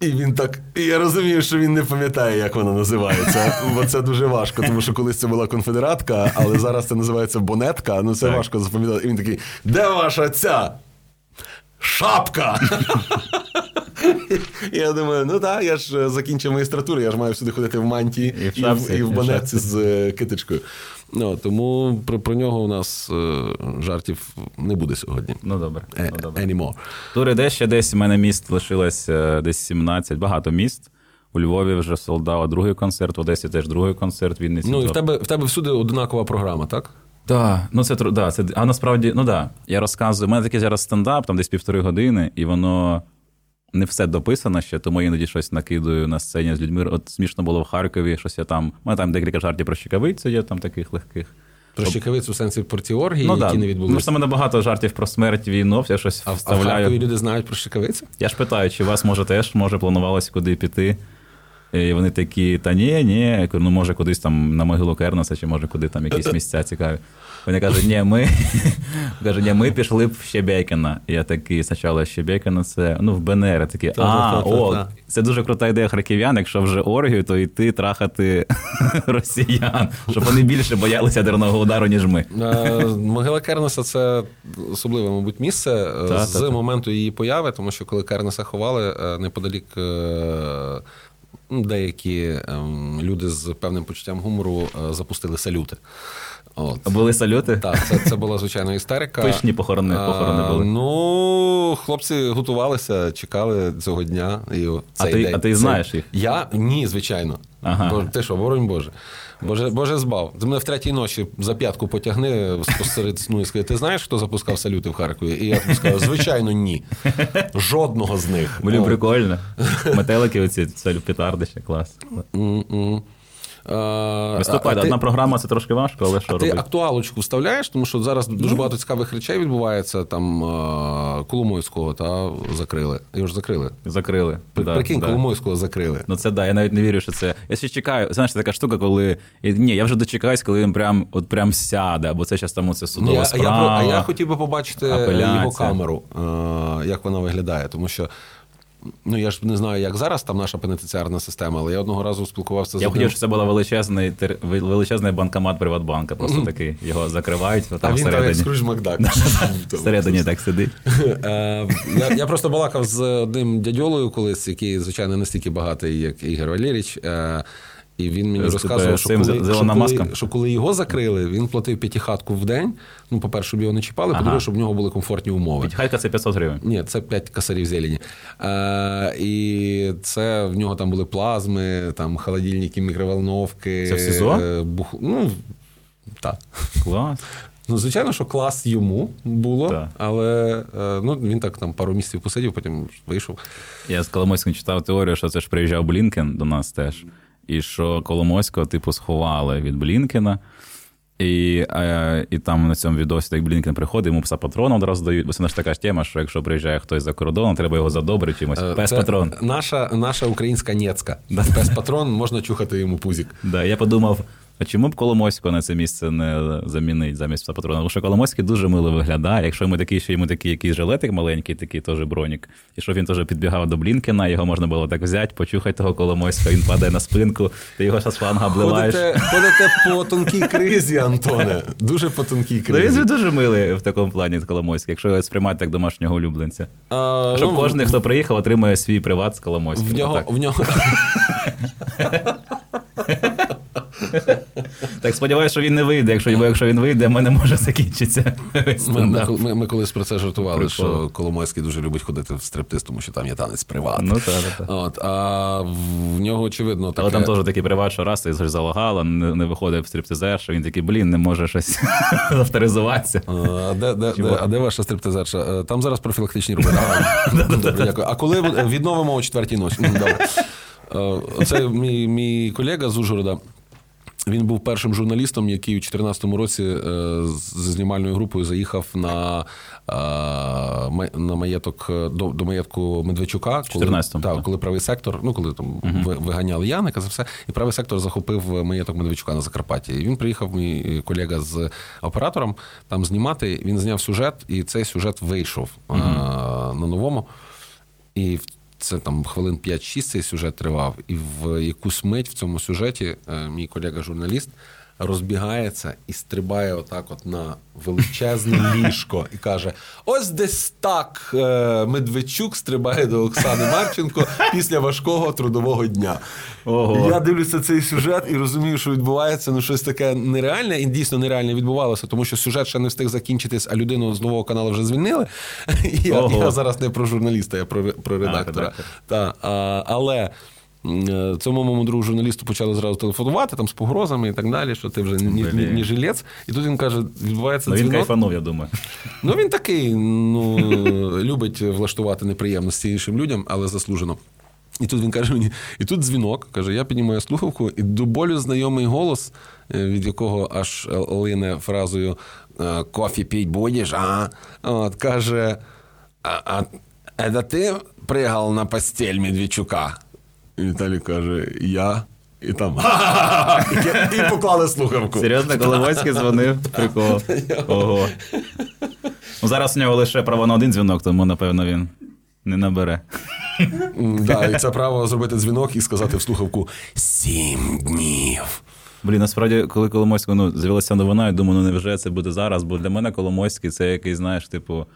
І він так. І я розумію, що він не пам'ятає, як вона називається. Бо це дуже важко, тому що колись це була конфедератка, але зараз це називається бонетка. Ну це Так. важко запам'ятати. І він такий: де ваша ця? Шапка! Я думаю, ну так, я ж е, закінчив магістратуру, я ж маю всюди ходити в мантії І в і, в, і в бонетці з е, китичкою. Ну, тому про, про нього у нас е, жартів не буде сьогодні. Ну добре. Е, Ну, добре. Anymore. Тури, де ще десь у мене міст лишилось е, десь 17, багато міст. У Львові вже солдава другий концерт, в Одесі теж другий концерт, Вінниці. Ну, і в тебе, в тебе всюди одинакова програма, так? Так, ну це да, це а насправді, ну да. Я розказую. У мене такий зараз стендап, там десь півтори години, і воно не все дописано ще, тому я іноді щось накидую на сцені з людьми. От смішно було в Харкові, щось я там. У мене там декілька жартів про щекавицю є, там таких легких. Про щекавицю в сенсі оргії, ну, які да. не Ну, відбулися. що в мене багато жартів про смерть, війну, я щось А, в- а в. Харкові люди знають про щекавицю? Я ж питаю, чи у вас може теж може планувалося куди піти? І вони такі, та ні, ні, ну може кудись там на могилу Кернеса, чи може куди там якісь місця цікаві. Вони кажуть, ні, ми каже, ні, ми пішли б в Щебекіна. Я такий, спочатку Щебекіна це ну в БНР. Я такий, а, о, це дуже крута ідея харків'ян, якщо вже оргію, то йти трахати росіян, щоб вони більше боялися ядерного удару, ніж ми. Е, Могила Кернеса це особливе, мабуть, місце е, з моменту її появи, тому що коли Кернеса ховали е, неподалік. Деякі ем, люди з певним почуттям гумору запустили салюти. От. Були салюти? Так, це, це була звичайно істерика. Пишні похорони- похорони були. Ну, хлопці готувалися, чекали цього дня. І А ти- день- а ти цей- знаєш їх? Я ні, звичайно. Ага. Бо, ти що, воронь Боже. Боже, Боже збав. Ти мене в третій ночі за п'ятку потягни посеред сну і скажи, ти знаєш, хто запускав салюти в Харкові? І я тобі скажу, звичайно, ні. Жодного з них. Блін, прикольно. Метелики оці, це петарди ще клас. М-м. Виступати. а ти- Одна програма це трошки важко, але що А ти робити? актуалочку вставляєш, тому що зараз дуже багато цікавих речей відбувається. Там е, Коломойського та закрили. Його ж закрили. Закрили. Да, Прикинь, да. Коломойського закрили. Ну це да, я навіть не вірю, що це. Я ще чекаю. Знаєш, така штука, коли. Ні, я вже дочекаюсь, коли він прям от прям сяде, або це зараз там це судова я, справа. про- а я хотів би побачити апеляція. його камеру, е, як вона виглядає, тому що. Ну я ж не знаю, як зараз там наша пенітенціарна система, але я одного разу спілкувався з Я хотів, щоб це була величезний, величезний банкомат Приватбанка. Просто такий. Його закривають, а там він там як всередині. Скрудж Макдак. Всередині так сидить. Е, я, я просто балакав з одним дядьолою колись, який, звичайно, не настільки багатий, як Ігор Валерійович. І він мені розказував, що коли, що, коли, що коли його закрили, він платив п'ятихатку в день. Ну, по-перше, щоб його не чіпали, Ага. по-друге, щоб в нього були комфортні умови. Підхайка це 500 гривень. Ні, це 5 косарів зелені. Е, і це в нього там були плазми, там холодильники, мікроволновки. Це в СІЗО? е, бух... Ну, так. Клас. Ну, звичайно, що клас йому було, Так. але е, ну, він так там пару місяців посидів, потім вийшов. Я з Коломойським читав теорію, що це ж приїжджав Блінкен до нас теж. І що Коломойського, типу, сховали від Блінкена. І, е, і там на цьому відосі, як Блінкен приходить, йому пса патрона одразу дають. Бо це ж така ж тема, що якщо приїжджає хтось за кордоном, треба його задобрити чимось. Е, Пес патрон. Наша, наша українська нєцька. Пес патрон, можна чухати йому пузік. Да, я подумав, а чому б Коломойського на це місце не замінить замість патрона? Тому що Коломойський дуже мило виглядає. Якщо йому такий, що йому такий якийсь жилетик маленький, такий теж бронік, і що він теж підбігав до Блінкена, його можна було так взяти, почухати того Коломойського, він падає на спинку, ти його з фланга обливаєш. Ходите, ходите по тонкій кризі, Антоне. Дуже по тонкій Ну, він же дуже милий в такому плані Коломойський, якщо його сприймати як домашнього улюбленця. А, Щоб ну, кожен, хто приїхав, отримує свій приват з Коломойським. в нього, в нього Так сподіваюся, що він не вийде. Якщо, бо якщо він вийде, в мене може закінчитися. Ми, ми, ми, ми колись про це жартували, Прикол. що Коломойський дуже любить ходити в стриптиз, тому що там є танець приват. Ну так, так, так. От, а в нього, очевидно, таке... Але там теж такий приват, що раз і залагало, не, не виходить в стриптизер, що він такий, блін, не може щось авторизуватися. А де, де, де, а де ваша стриптизерша? Е, Там зараз профілактичні роботи. А, Добре, дякую. А коли відновимо о четвертій ночі? Е, Це мій, мій колега з Ужгорода. Він був першим журналістом, який у 2014 році е, з знімальною групою заїхав на, е, на маєток е, до, до маєтку Медведчука. Коли, так, коли правий сектор, ну коли там ви- виганяли Яника за все, і правий сектор захопив маєток Медведчука на Закарпатті. І він приїхав, мій колега з оператором, там знімати. Він зняв сюжет, і цей сюжет вийшов е, на новому. І це там хвилин 5-6 цей сюжет тривав. І в якусь мить в цьому сюжеті е, мій колега-журналіст розбігається і стрибає отак от на величезне ліжко і каже: ось десь так е, Медведчук стрибає до Оксани Марченко після важкого трудового дня. Ого. Я дивлюся цей сюжет і розумію, що відбувається ну щось таке нереальне, і дійсно нереальне відбувалося, тому що сюжет ще не встиг закінчитись, а людину з нового каналу вже звільнили. Я, я зараз не про журналіста, я про, про редактора. редактор. Та, а, але. Е, Цьому моєму другу журналісту почали зразу телефонувати там з погрозами і так далі, що ти вже ні, ні, ні жилець. І тут він каже: відбувається Ну він дзвінок. кайфанув, я думаю. Ну він такий, ну любить влаштувати неприємності іншим людям, але заслужено. І тут він каже мені, і тут дзвінок, каже: я піднімаю слухавку, і до болю знайомий голос, е, від якого аж лине фразою е, кофі піть будеш, а? От, каже: а, а это ти пригав на постель Медведчука? І Віталій каже: Я. І там і, поклали слухавку. Серйозно, Коломойський дзвонив. Прикол. Ого. Ну, зараз у нього лише право на один дзвінок, тому, напевно, він не набере. Да, і це право зробити дзвінок і сказати в слухавку сім днів. Блін, насправді, коли Коломойського ну, з'явилася новина, я думаю, ну невже це буде зараз? Бо для мене Коломойський це якийсь, знаєш, типу.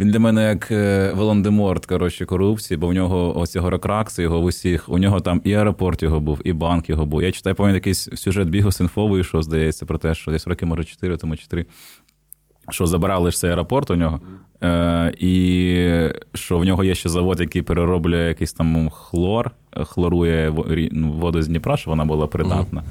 Він для мене як е, Волан-де-Морт, коротше, корупції, бо в нього ось його Рокракси, його в усіх, у нього там і аеропорт його був, і банк його був. Я читаю, пам'ятаю, якийсь сюжет бігу синфовий, що здається, про те, що десь роки, може, 4, тому чи 3, що забирали ж цей аеропорт у нього, е, і що в нього є ще завод, який перероблює якийсь там хлор, е, хлорує ну, воду з Дніпра, щоб вона була придатна.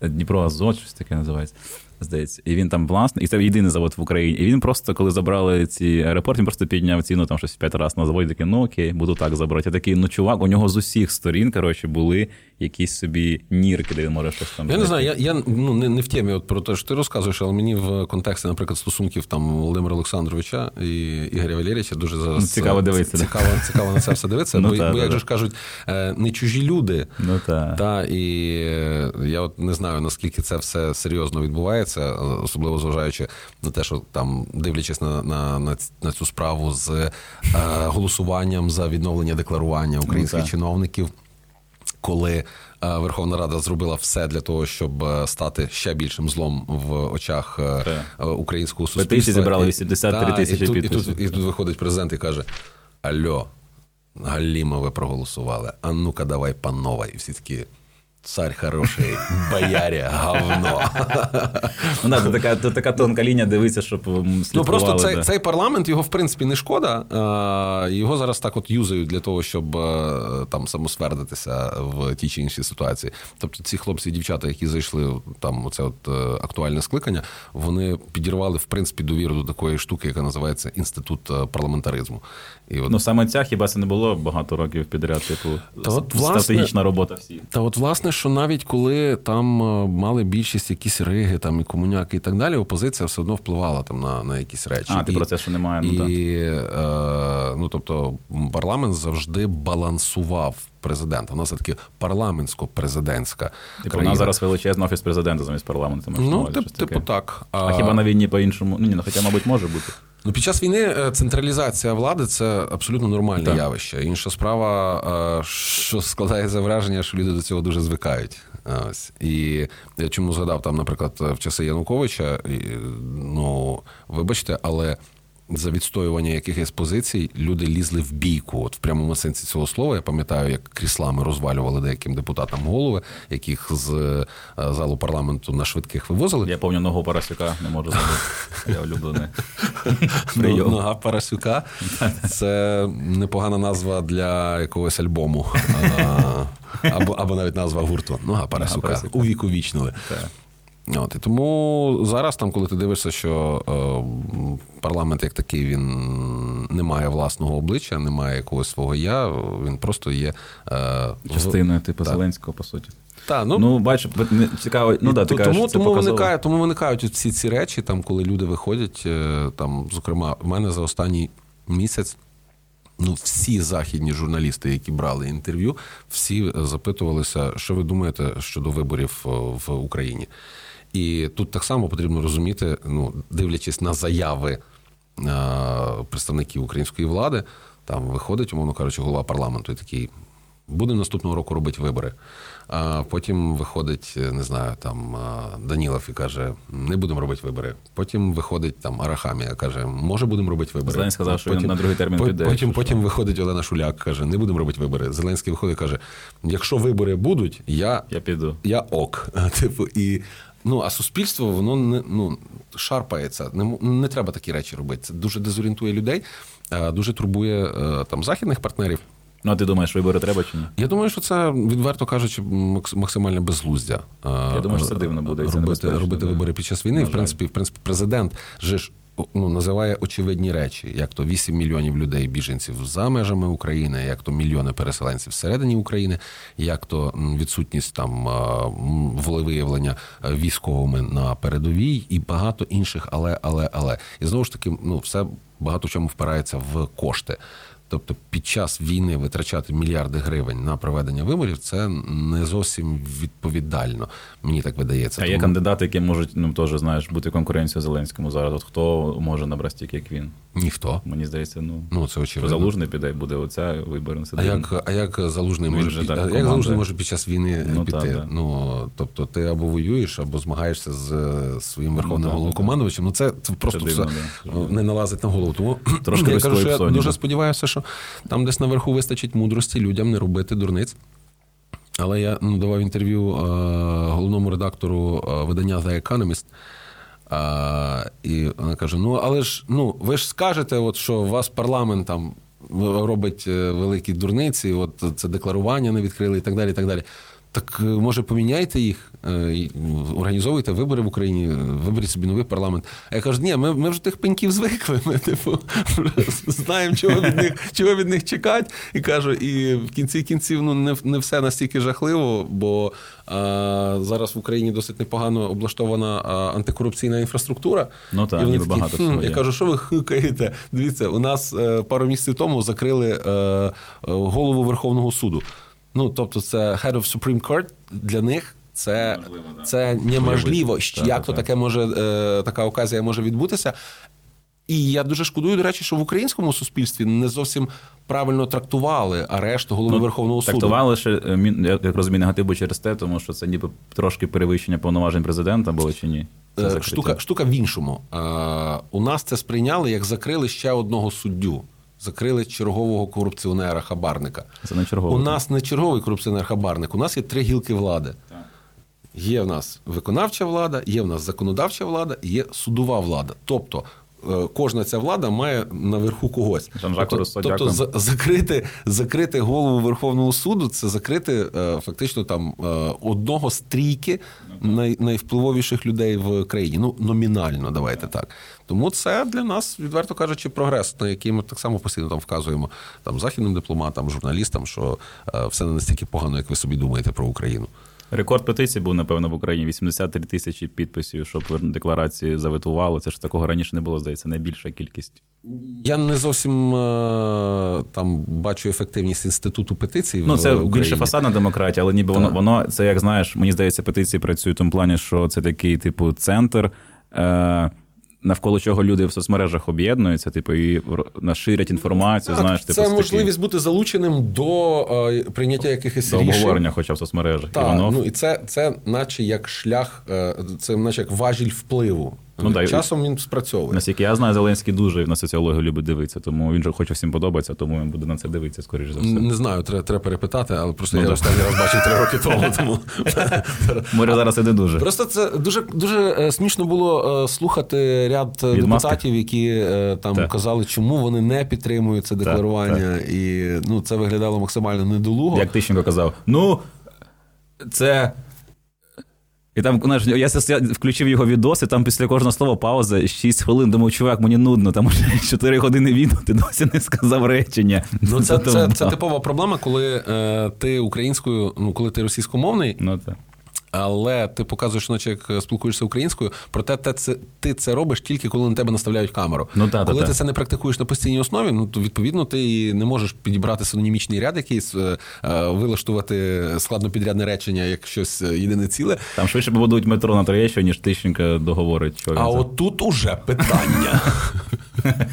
Дніпро Азот, щось таке називається. Здається, і він там власний, і це єдиний завод в Україні. І він просто, коли забрали ці аеропорт, він просто підняв ціну там щось п'ять разів на заводі. Такий, ну окей, буду так забрати. Я такий, ну чувак, у нього з усіх сторін, коротше, були якісь собі нірки, де він може щось там. Я не знаю, я, я ну, не, не в темі от про те, що ти розказуєш, але мені в контексті, наприклад, стосунків там Володимира Олександровича і Ігоря Валерійовича дуже зараз Ну, цікаво е, дивитися, да. Цікаво, цікаво на це все дивитися. Ну, бо, та, бо та, як та. же ж кажуть, е, не чужі люди. Ну так. Та, і е, я от не знаю, наскільки це все серйозно відбувається. Відбувається, особливо зважаючи на те, що там, дивлячись на на, на, на цю справу з е, голосуванням за відновлення декларування українських ну, чиновників, коли е, Верховна Рада зробила все для того, щоб е, стати ще більшим злом в очах е, Так. українського суспільства. Петиції зібрали 83 Та, тисячі і тут, і, тут, і тут виходить президент і каже: Альо, Галіма, ви проголосували. А ну-ка, давай по новой. І всі такі. Царь хороший, бояря, говно. Ну, тут така, така тонка лінія дивиться, щоб м, Ну просто цей, цей парламент його в принципі не шкода. Е, Його зараз так от юзають для того, щоб е, там самосвердитися в тій чи іншій ситуації. Тобто ці хлопці і дівчата, які зайшли там, оце от е, актуальне скликання, вони підірвали в принципі довіру до такої штуки, яка називається інститут парламентаризму. І от Ну, саме ця хіба це не було багато років підряд, типу, Та от, власне- стратегічна робота всі. Та от, власне, що навіть коли там е, мали більшість якісь риги, там і комуняки, і так далі, опозиція все одно впливала там на, на якісь речі. А, ти і, про це що немає, ну, і, е, ну тобто, парламент завжди балансував президента. У нас таки парламентсько-президентська Типу, у нас зараз величезний офіс президента замість парламенту. Ну, тип, типу так. А хіба на війні по-іншому? Ну, ні, ну, хоча, мабуть, може бути. Ну, під час війни е, централізація влади це абсолютно нормальне Так. явище. Інша справа, е, що складається враження, що люди до цього дуже звикають. Ось. І я чому згадав там, наприклад, в часи Януковича, і, ну, вибачте, але. За відстоювання якихось позицій люди лізли в бійку. От в прямому сенсі цього слова. Я пам'ятаю, як кріслами розвалювали деяким депутатам голови, яких з е, залу парламенту на швидких вивозили. Я пам'ятаю ногу Парасюка, не можу забути. Я улюблений. Ну, Нога Парасюка це непогана назва для якогось альбому. Або, або навіть назва гурту. Нога Парасюка. Парасюка. Увіковічнили. От, і тому зараз, там, коли ти дивишся, що е, парламент як такий він не має власного обличчя, не має якогось свого я, він просто є е, Частиною, типу, Так. Зеленського, по суті. Та, ну, Ну, бачу, цікаво. Ну, да, ти Т- кажеш, тому, тому, виникає, тому виникають всі ці речі, там, коли люди виходять. е, Там, зокрема, в мене за останній місяць. Ну, всі західні журналісти, які брали інтерв'ю, всі е, запитувалися, що ви думаєте щодо виборів е, в Україні. І тут так само потрібно розуміти, ну, дивлячись на заяви е, представників української влади, там виходить, умовно кажучи, голова парламенту і такий. Будемо наступного року робити вибори. А потім виходить, е, не знаю, там Данілов і каже: не будемо робити вибори. Потім виходить там Арахамія, каже, може будемо робити вибори. Зеленський сказав, що він на другий термін по- піде, Потім, потім виходить Олена Шуляк, каже, не будемо робити вибори. Зеленський виходить і каже: якщо вибори будуть, я, Я піду. я ок. Типу, і, ну, а суспільство, воно не ну, шарпається. Не, не треба такі речі робити. Це дуже дезорієнтує людей, а, дуже турбує е, там західних партнерів. Ну, а ти думаєш, вибори треба чи ні? Я думаю, що це відверто кажучи, макс- максимальне безглуздя. Я думаю, що це дивно буде, робити, робити вибори під час війни. В принципі, в принципі, президент же ж ну, називає очевидні речі, як то 8 мільйонів людей біженців за межами України, як то мільйони переселенців всередині України, як то відсутність там волевиявлення е, військовими на передовій і багато інших, але, але, але. І знову ж таки, ну все багато в чому впирається в кошти. Тобто під час війни витрачати мільярди гривень на проведення виборів це не зовсім відповідально. Мені так видається. А є Тому- кандидати, які можуть, ну, теж, знаєш, бути конкуренцією Зеленському зараз. От хто може набрати стільки, як він? Ніхто. Мені здається, ну, Ну це очевидно. залужний піде буде оця вибори. Ну, А як, а як залужний Він може же під- так, а як залужний може під час війни Ну, піти? так, да. Ну тобто ти або воюєш, або змагаєшся з е, своїм верховним Ну, головнокомандувачем. Ну це, це просто Це все дивно, да. не налазить на голову. Тому Трошки я кажу, що я дуже сподіваюся, що там десь наверху вистачить мудрості людям не робити дурниць. Але я ну, давав інтерв'ю е, головному редактору е, видання The Economist. А, і вона каже: Ну, але ж ну, ви ж скажете, от, що у вас парламент там робить е, великі дурниці, от це декларування не відкрили і так далі. І так далі. Так е, може поміняйте їх, е, організовуйте вибори в Україні, е, виберіть собі новий парламент. А я кажу, ні, ми, ми вже тих пеньків звикли. Ми типу знаємо, чого від них, чого від них чекати. І кажу, і в кінці кінців ну не, не все настільки жахливо, бо а, зараз в Україні досить непогано облаштована а, антикорупційна інфраструктура. Ну так, І вони такі, багато «Хм». Я кажу, що ви хикаєте? Дивіться, у нас пару місяців тому закрили голову Верховного суду. Ну, тобто, це Head of Supreme Court для них Це Можливо, да. це неможливо. Як так, то так. таке може е, така оказія може відбутися? І я дуже шкодую, до речі, що в українському суспільстві не зовсім правильно трактували арешт голови Верховного суду. Трактували ще, я як розумію, негатив був через те, тому що це ніби трошки перевищення повноважень президента було чи ні? Це Е. Штука, штука в іншому. Е, У нас це сприйняли, як закрили ще одного суддю. Закрили чергового корупціонера хабарника. Це не черговий. У нас не черговий корупціонер хабарник, у нас є три гілки влади. Так. Є в нас виконавча влада, є в нас законодавча влада, є судова влада. Тобто е, кожна ця влада має наверху когось. Тобто, тобто закрити, закрити голову Верховного суду це закрити е, фактично там е, одного з трійки най, найвпливовіших людей в країні. Ну, номінально, давайте так. Тому це для нас, відверто кажучи, прогрес, на який ми так само постійно там вказуємо там західним дипломатам, журналістам, що е, все не настільки погано, як ви собі думаєте про Україну. Рекорд петицій був, напевно, в Україні 83 тисячі підписів, щоб декларації заветували. Це ж такого раніше не було, здається, найбільша кількість. Я не зовсім е, там бачу ефективність інституту петицій. Ну, в це Україні. більше фасадна демократія, але ніби воно, воно це як знаєш, мені здається, петиції працюють в тому плані, що це такий, типу, центр. Е- Навколо чого люди в соцмережах об'єднуються, типу, і наширять інформацію, Так, знаєш, типу, це можливість бути залученим до е, прийняття якихось до рішень. обговорення, хоча в соцмережах. Так, і воно ну і це, це наче як шлях, е, це наче як важіль впливу. Ну, да, Часом він спрацьовує. Наскільки я знаю, Зеленський дуже на соціологію любить дивитися, тому він же хоче всім подобається, тому він буде на це дивитися, скоріш за все. Не знаю, треба, треба перепитати, але просто Ну, я останній раз бачив три роки тому. тому... Може, зараз і не дуже. Просто це дуже дуже е, смішно було е, слухати ряд е, Від маски? депутатів, які е, там Так. казали, чому вони не підтримують це декларування, і ну це виглядало максимально недолуго. Як Тищенко казав, ну це. І там, знаєш, я, я включив його відос, і там після кожного слова пауза 6 хвилин. Думав, чувак, мені нудно, там вже 4 години відео, ти досі не сказав речення. Ну, це, це, це, це типова проблема, коли е, ти українською, ну коли ти російськомовний, Ну, це. Але ти показуєш, наче як е, спілкуєшся українською, проте те, це, ти це робиш тільки коли на тебе наставляють камеру. Ну, та, та, коли та. ти це не практикуєш на постійній основі, ну то відповідно ти не можеш підібрати синонімічний ряд, якийсь е, е, вилаштувати складнопідрядне речення як щось е, єдине ціле. Там швидше побудують метро на Троєщині, ніж Тищенко договорить. А це. от тут уже питання.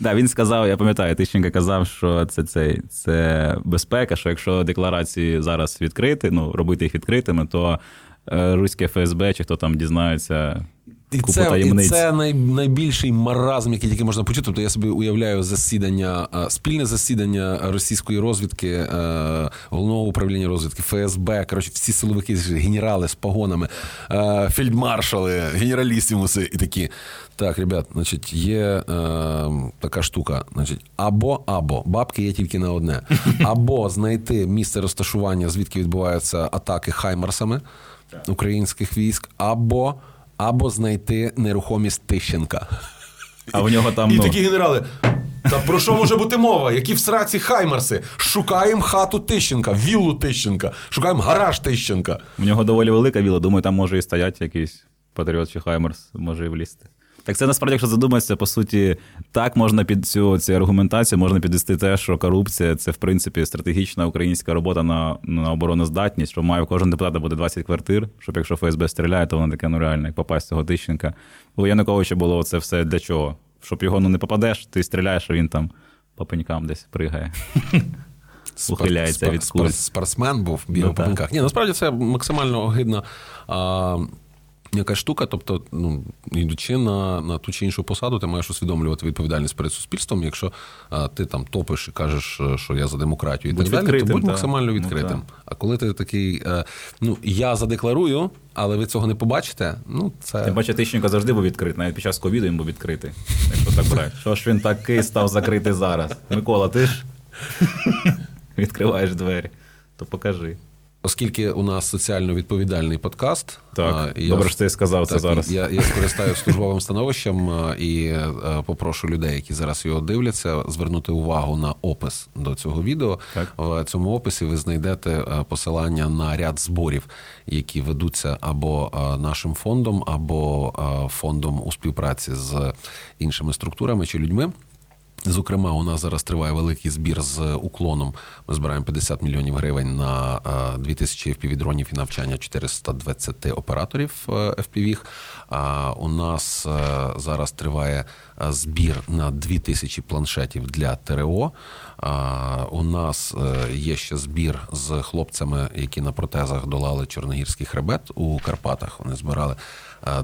Да, він сказав, я пам'ятаю, Тищенко казав, що це, це, це безпека, що якщо декларації зараз відкрити, ну, робити їх відкритими, то е, руське ФСБ чи хто там дізнається І купу це, і це най, найбільший маразм, який тільки можна почути. Тобто я собі уявляю засідання, спільне засідання російської розвідки, е, головного управління розвідки, ФСБ, коротше, всі силовики, генерали з погонами, е, фельдмаршали, генералісімуси і такі. Так, ребят, значить, є е, така штука. Значить, або або бабки є тільки на одне, або знайти місце розташування, звідки відбуваються атаки хаймарсами українських військ, або або знайти нерухомість Тищенка. А в нього там І ну, такі генерали. Та про що може бути мова? Які в сраці Хаймарси? Шукаємо хату Тищенка, віллу Тищенка, шукаємо гараж Тищенка. в нього доволі велика віла. Думаю, там може і стоять якийсь Патріот чи Хаймерс, може і влізти. Так це насправді, якщо задуматися, по суті, так можна під цю, цю аргументацію можна підвести те, що корупція це в принципі стратегічна українська робота на, на обороноздатність, що має у кожен депутата буде 20 квартир, щоб якщо ФСБ стріляє, то воно таке ну реально, як попасть цього Тищенка. У Януковича було це все для чого? Щоб його ну не попадеш, ти стріляєш, а він там по пенькам десь пригає. Ухиляється від куль. Спортсмен був, бігав Ну, по пінках. Ні, насправді це максимально огидна. А, Яка штука, тобто, ну, йдучи на, на ту чи іншу посаду, ти маєш усвідомлювати відповідальність перед суспільством. Якщо а, ти там топиш і кажеш, е, що я за демократію і Будь так далі, відкритим, то будь та. максимально Ну, відкритим. та. а коли ти такий, е, ну я задекларую, але ви цього не побачите, ну це Тим паче Тищенко завжди був відкритий, навіть під час ковіду він був відкритий. Якщо так брати. Що ж він такий став закритий зараз? Микола, ти ж відкриваєш двері, то покажи. Оскільки у нас соціально відповідальний подкаст, Так, і добре, що ти сказав це зараз. Я, я скористаюся службовим становищем і е, попрошу людей, які зараз його дивляться, звернути увагу на опис до цього відео. Так. В цьому описі ви знайдете е, посилання на ряд зборів, які ведуться або е, нашим фондом, або фондом у співпраці з іншими структурами чи людьми. Зокрема, у нас зараз триває великий збір з уклоном. Ми збираємо 50 мільйонів гривень на 2000 FPV-дронів і навчання 420 операторів е, FPV. А у нас е, зараз триває е, збір на 2000 планшетів для ТРО. У нас є ще збір з хлопцями, які на протезах долали Чорногірський хребет у Карпатах. Вони збирали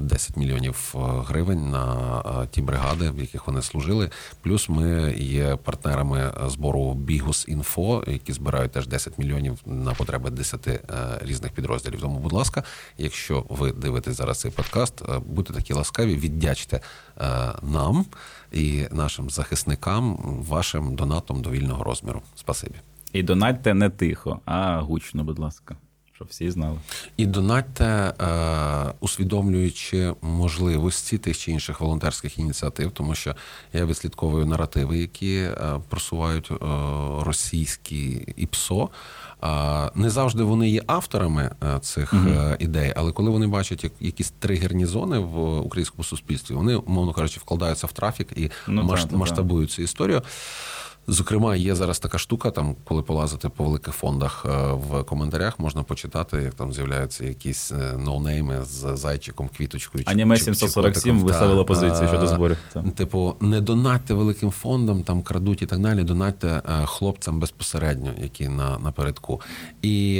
10 мільйонів гривень на ті бригади, в яких вони служили. Плюс ми є партнерами збору Бігус Інфо, які збирають теж 10 мільйонів на потреби 10 е, різних підрозділів. Тому, будь ласка, якщо ви дивитесь зараз цей подкаст, е, будьте такі ласкаві, віддячте е, нам і нашим захисникам вашим донатом до вільного розміру. Спасибі. І донатьте не тихо, а гучно, будь ласка щоб всі знали. І донатьте, е, усвідомлюючи можливості тих чи інших волонтерських ініціатив, тому що я відслідковую наративи, які е, просувають е, російські ІПСО. Не завжди вони є авторами цих mm ідей, але коли вони бачать якісь тригерні зони в українському суспільстві, вони, умовно кажучи, вкладаються в трафік і ну, масштабують цю історію. Зокрема, є зараз така штука, там, коли полазити по великих фондах е, в коментарях, можна почитати, як там з'являються якісь е, ноунейми з зайчиком, квіточкою. Аніме 747 виставила позицію щодо зборів. Типу, не донатьте великим фондам, там крадуть і так далі. Донатьте е, хлопцям безпосередньо, які на напередку. І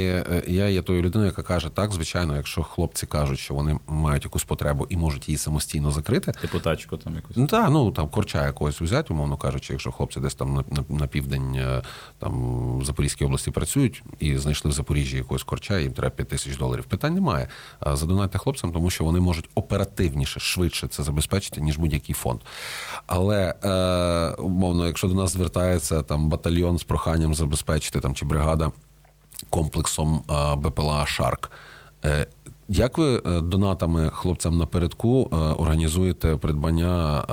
я є тою людиною, яка каже: так, звичайно, якщо хлопці кажуть, що вони мають якусь потребу і можуть її самостійно закрити. Типу тачку там якусь. Ну так, ну там корча якогось взяти, умовно кажучи, якщо хлопці десь там на, південь е, там Запорізькій області працюють і знайшли в Запоріжжі якогось корча, їм треба 5 тисяч доларів. Питань немає. Задонайте хлопцям, тому що вони можуть оперативніше, швидше це забезпечити, ніж будь-який фонд. Але е, умовно, якщо до нас звертається там батальйон з проханням забезпечити там чи бригада комплексом е, БПЛА Шарк. Як ви донатами хлопцям напередку організуєте придбання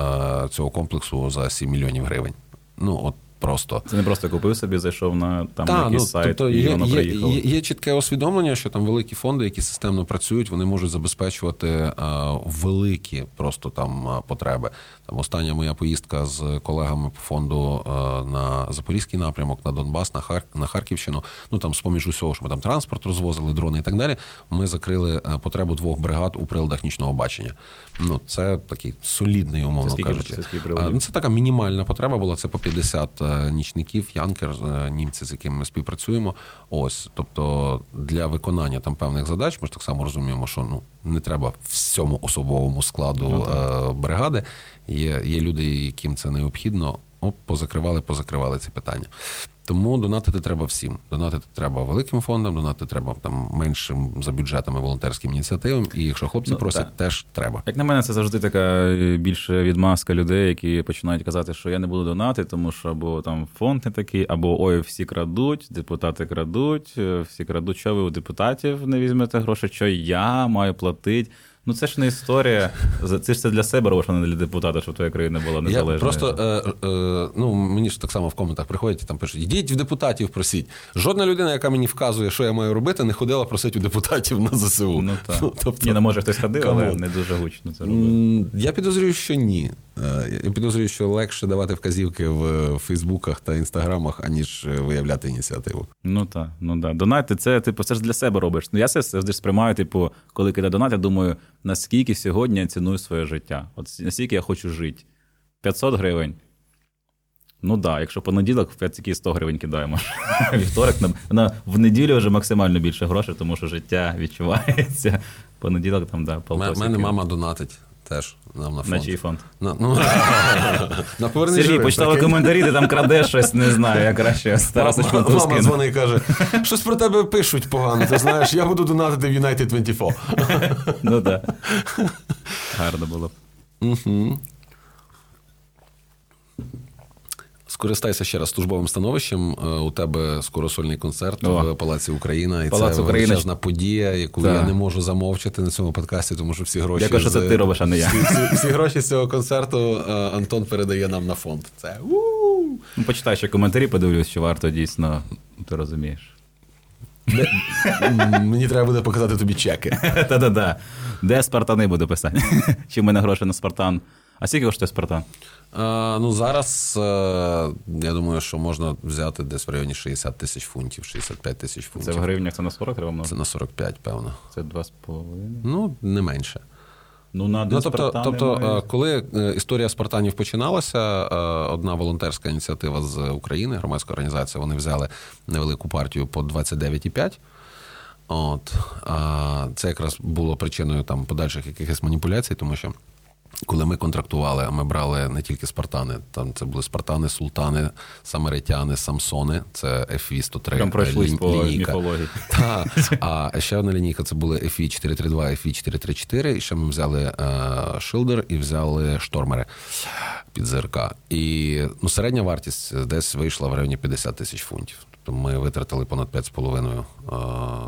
цього комплексу за 7 мільйонів гривень? Ну от просто. Це не просто купив собі, зайшов на там Та, якийсь ну, сайт тобто і є, воно приїхало. Є, є чітке усвідомлення, що там великі фонди, які системно працюють, вони можуть забезпечувати а, великі просто там потреби. Там остання моя поїздка з колегами по фонду а, на Запорізький напрямок, на Донбас, на Хар... на Харківщину. Ну там з поміж усього, що ми там транспорт розвозили, дрони і так далі. Ми закрили потребу двох бригад у приладах нічного бачення. Ну це такий солідний, умовно це кажучи. Це, а, це така мінімальна потреба була. Це по 50 нічників, янкер, е, німці, з якими ми співпрацюємо. Ось, тобто для виконання там певних задач, ми ж так само розуміємо, що ну не треба всьому особовому складу ну, бригади. Є, Є люди, яким це необхідно. Позакривали, позакривали ці питання. Тому донатити треба всім. Донатити треба великим фондам, донатити треба там меншим за бюджетами волонтерським ініціативам. І якщо хлопці ну, просять, так. теж треба. Як на мене, це завжди така е, більше відмазка людей, які починають казати, що я не буду донати, тому що або там фонд не такий, або ой, всі крадуть, депутати крадуть, е, всі крадуть, що ви у депутатів не візьмете гроші, що я маю платити. Ну це ж не історія. Це ж це для себе робиш, а не для депутата, щоб твоя країна була незалежною. Я Просто е, е, ну мені ж так само в коментах приходять і там пишуть: йдіть в депутатів, просіть. Жодна людина, яка мені вказує, що я маю робити, не ходила просити у депутатів на ЗСУ. Ну так. Ну, тобто, ні, не ну, може хтось ходив, але не дуже гучно це робити. Я підозрюю, що ні. Е, я підозрюю, що легше давати вказівки в Фейсбуках та інстаграмах, аніж виявляти ініціативу. Ну так, ну так. Донати, це типу, це ж для себе робиш. Ну я це завжди сприймаю, типу, коли кидаю донат, я думаю, наскільки сьогодні я ціную своє життя. От наскільки я хочу жити. 500 гривень. Ну так, да, якщо понеділок, в п'ятки 100 гривень кидаємо. Вівторок на, в неділю вже максимально більше грошей, тому що життя відчувається. Понеділок там, да, У мене мама донатить. Теж нам на фонд. На чий фонд? На, ну, на повернення. Сергій, почитала коментарі, ти там крадеш щось, не знаю, я краще старався. Шматовський. Мама дзвонить і каже, щось про тебе пишуть погано, ти знаєш, я буду донатити в United 24. Ну так. Гарно було. Угу. Скористайся ще раз службовим становищем. Е, у тебе скоро сольний концерт О. в Палаці Україна. І Палац це Україна. величезна подія, яку так. я не можу замовчати на цьому подкасті, тому що всі гроші. Дякую, що це ти робиш, а не я. Всі, всі, всі гроші з цього концерту е, Антон передає нам на фонд. Це Ну, Почитай ще коментарі, подивлюсь, що варто дійсно, ти розумієш. Де, мені треба буде показати тобі чеки. Та-та-та. Де спартани буду писати? Чи в мене гроші на спартан? А скільки коштує Спартан? А, ну зараз е, я думаю, що можна взяти десь в районі 60 тисяч фунтів, 65 тисяч фунтів. Це в гривнях це на 40 треба множити? Це на 45, певно. Це 2,5. Ну, не менше. Ну, на один Ну, тобто, тобто, немає. е, коли е, історія Спартанів починалася, е, одна волонтерська ініціатива з України, громадська організація, вони взяли невелику партію по 29,5. От а це якраз було причиною там подальших якихось маніпуляцій, тому що. Коли ми контрактували, ми брали не тільки спартани, там це були спартани, султани, самаритяни, самсони, це FV 103 Прям пройшлись лі- по лінійка. міфології. Та, а ще одна лінійка це були FE 432, FE 434, і ще ми взяли е, шилдер і взяли штормери під ЗРК. І ну, середня вартість десь вийшла в районі 50 тисяч фунтів. Тобто ми витратили понад 5,5,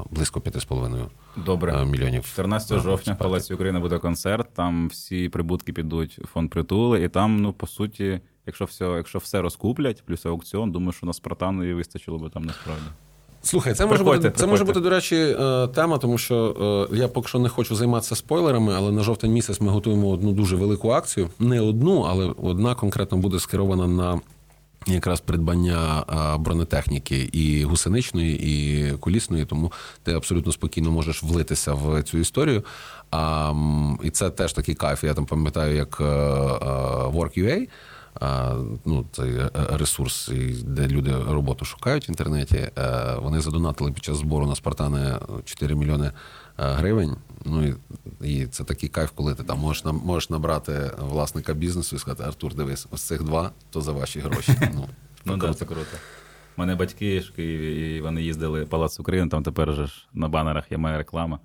е, близько 5,5 Добре. е, мільйонів. 14 е, жовтня в. Палаці України буде концерт. Там всі прибутки підуть в фонд притули, і там, ну по суті, якщо все, якщо все розкуплять, плюс аукціон, думаю, що на Спартану вистачило би там насправді. Слухай, це може Приходьте, бути це може бути, до речі, е, тема, тому що я поки що не хочу займатися спойлерами, але на жовтень місяць ми готуємо одну дуже велику акцію. Не одну, але одна конкретно буде скерована на. Якраз придбання бронетехніки і гусеничної, і колісної, тому ти абсолютно спокійно можеш влитися в цю історію. А, і це теж такий кайф. Я там пам'ятаю, як е, е, Work.ua, ну, цей е, ресурс, де люди роботу шукають в інтернеті. Вони задонатили під час збору на Спартани 4 мільйони гривень. Ну і, і це такий кайф, коли ти там можеш можеш набрати власника бізнесу і сказати: Артур, дивись, ось цих два, то за ваші гроші. Ну, Ну так, це круто. У мене батьки в Києві, і вони їздили в Палац України, там тепер же ж на банерах є моя реклама.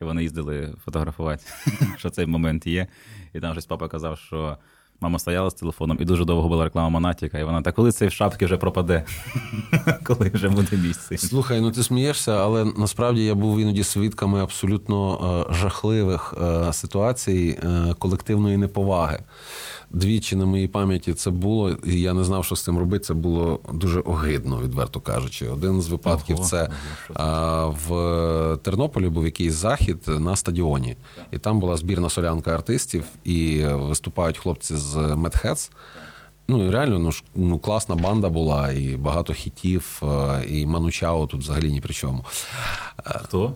І вони їздили фотографувати, що цей момент є. І там щось папа казав, що мама стояла з телефоном, і дуже довго була реклама Монатіка, і вона так, коли цей в шапки вже пропаде, коли вже буде місце. Слухай, ну ти смієшся, але насправді я був іноді свідками абсолютно е, жахливих е, ситуацій е, колективної неповаги. Двічі на моїй пам'яті це було, і я не знав, що з цим робити. Це було дуже огидно, відверто кажучи. Один з випадків Ого, це це? а, в Тернополі був якийсь захід на стадіоні, і там була збірна солянка артистів, і виступають хлопці з Медхец. Ну і реально, ну ну класна банда була, і багато хітів, е, і Манучао тут взагалі ні при чому. Хто?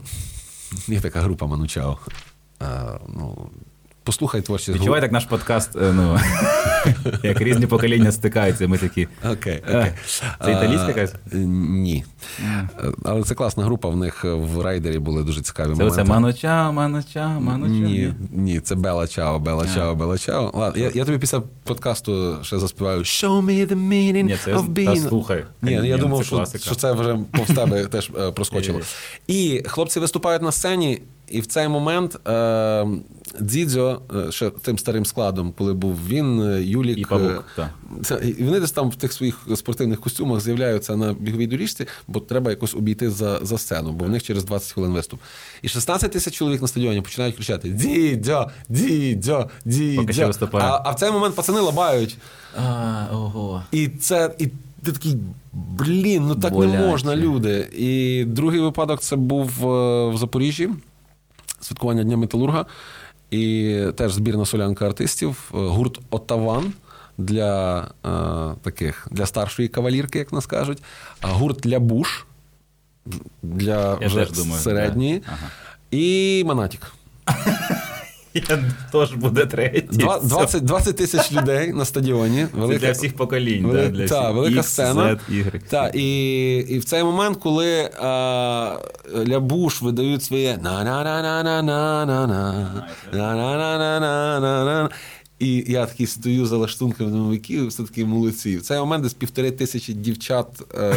Є така група Манучао. Е, Ну, послухай творчість. Відчувай так наш подкаст, е, ну, як різні покоління стикаються, ми такі. Окей, Е, окей. Це італійська якась? Ні. Е, Але це класна група, в них в райдері були дуже цікаві Це моменти. оце маноча, маноча, маноча. Ні, ні, це Bella Ciao, Bella Ciao, Bella Ciao. Ладно, я, тобі після подкасту ще заспіваю Show me the meaning of being. слухай. Ні, Ні, я ну, думав, що, це вже повз тебе теж проскочило. І хлопці виступають на сцені, і в цей момент е, Дзідзьо, е, ще тим старим складом, коли був він, е, Юлік. І Павук, е, це, вони десь там в тих своїх спортивних костюмах з'являються на біговій доріжці, бо треба якось обійти за, за сцену, бо в них через 20 хвилин виступ. І 16 тисяч чоловік на стадіоні починають кричати: дідьо, дідьо. Поки. А, а в цей момент пацани лабають. А, ого. І це. І ти такий, блін, ну так Боляче. не можна, люди. І другий випадок це був е, в Запоріжжі, святкування Дня Металурга. І теж збірна солянка артистів, е, гурт Отаван для е, таких для старшої кавалірки, як нас кажуть, а гурт для Я вже думаю, середньої. да. Ага. І Монатік. Я теж буде третій. 20, 20 тисяч людей на стадіоні. Це для всіх поколінь. Вели- да, для та, всіх. велика X, сцена. Z, Y. Так, і, і в цей момент, коли а, Лябуш видають своє на на на на на на на на на на на на і я такий стою за лаштунками які все таки молодці. В цей момент десь півтори тисячі дівчат е,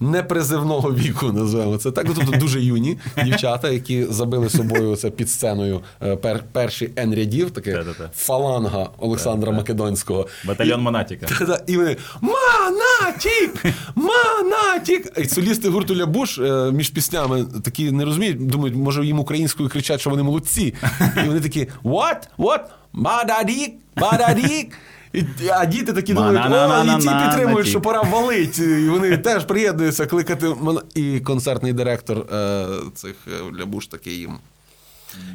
непризивного віку, називаємо це так. Тобто дуже юні дівчата, які забили собою це під сценою е, пер, перші Н рядів, таке фаланга Олександра Македонського. Батальйон Монатіка. І вони Манатік! Манатік! І солісти гурту Лябуш е, між піснями такі не розуміють, думають, може їм українською кричать, що вони молодці. І вони такі What? What? Мададік? Мададік? А діти такі думають, о, і ті підтримують, що пора валить. І вони теж приєднуються кликати. І концертний директор е, цих е, Лябуш такий їм.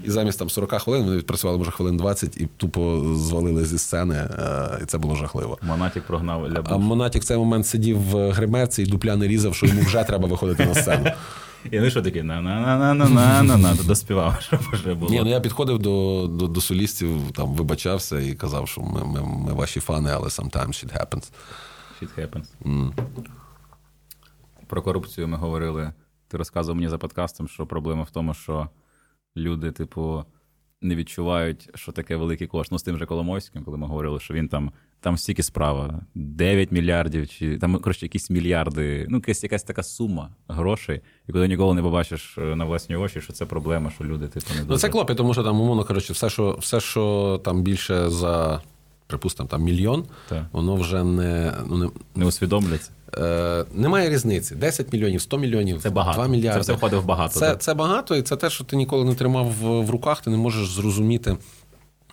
І замість там 40 хвилин вони відпрацювали може хвилин 20 і тупо звалили зі сцени. е, І це було жахливо. Монатік прогнав Ля А Монатік в цей момент сидів в гримерці і дупля не різав, що йому вже треба виходити на сцену. І вони що такі на на на на на на на доспівав, щоб вже було. Ні, ну я підходив до, до, до солістів, там вибачався і казав, що ми, ми, ми ваші фани, але sometimes shit happens. Shit happens. Про корупцію ми говорили. Ти розказував мені за подкастом, що проблема в тому, що люди, типу, не відчувають, що таке великий кошт. Ну, з тим же Коломойським, коли ми говорили, що він там, там стільки справа, 9 мільярдів, чи там, коротше, якісь мільярди, ну, якась, якась така сума грошей, і коли ніколи не побачиш е, на власні очі, що це проблема, що люди, типу, не Ну це клопі, тому що там, умовно коротше, все, що, все, що там більше за, припустимо, там мільйон, Так. воно вже не, ну, не, не усвідомляться. Е, немає різниці. 10 мільйонів, 100 мільйонів, Це багато. 2 мільярди. Це все входить в багато, Це, так. це багато, і це те, що ти ніколи не тримав в, в руках, ти не можеш зрозуміти.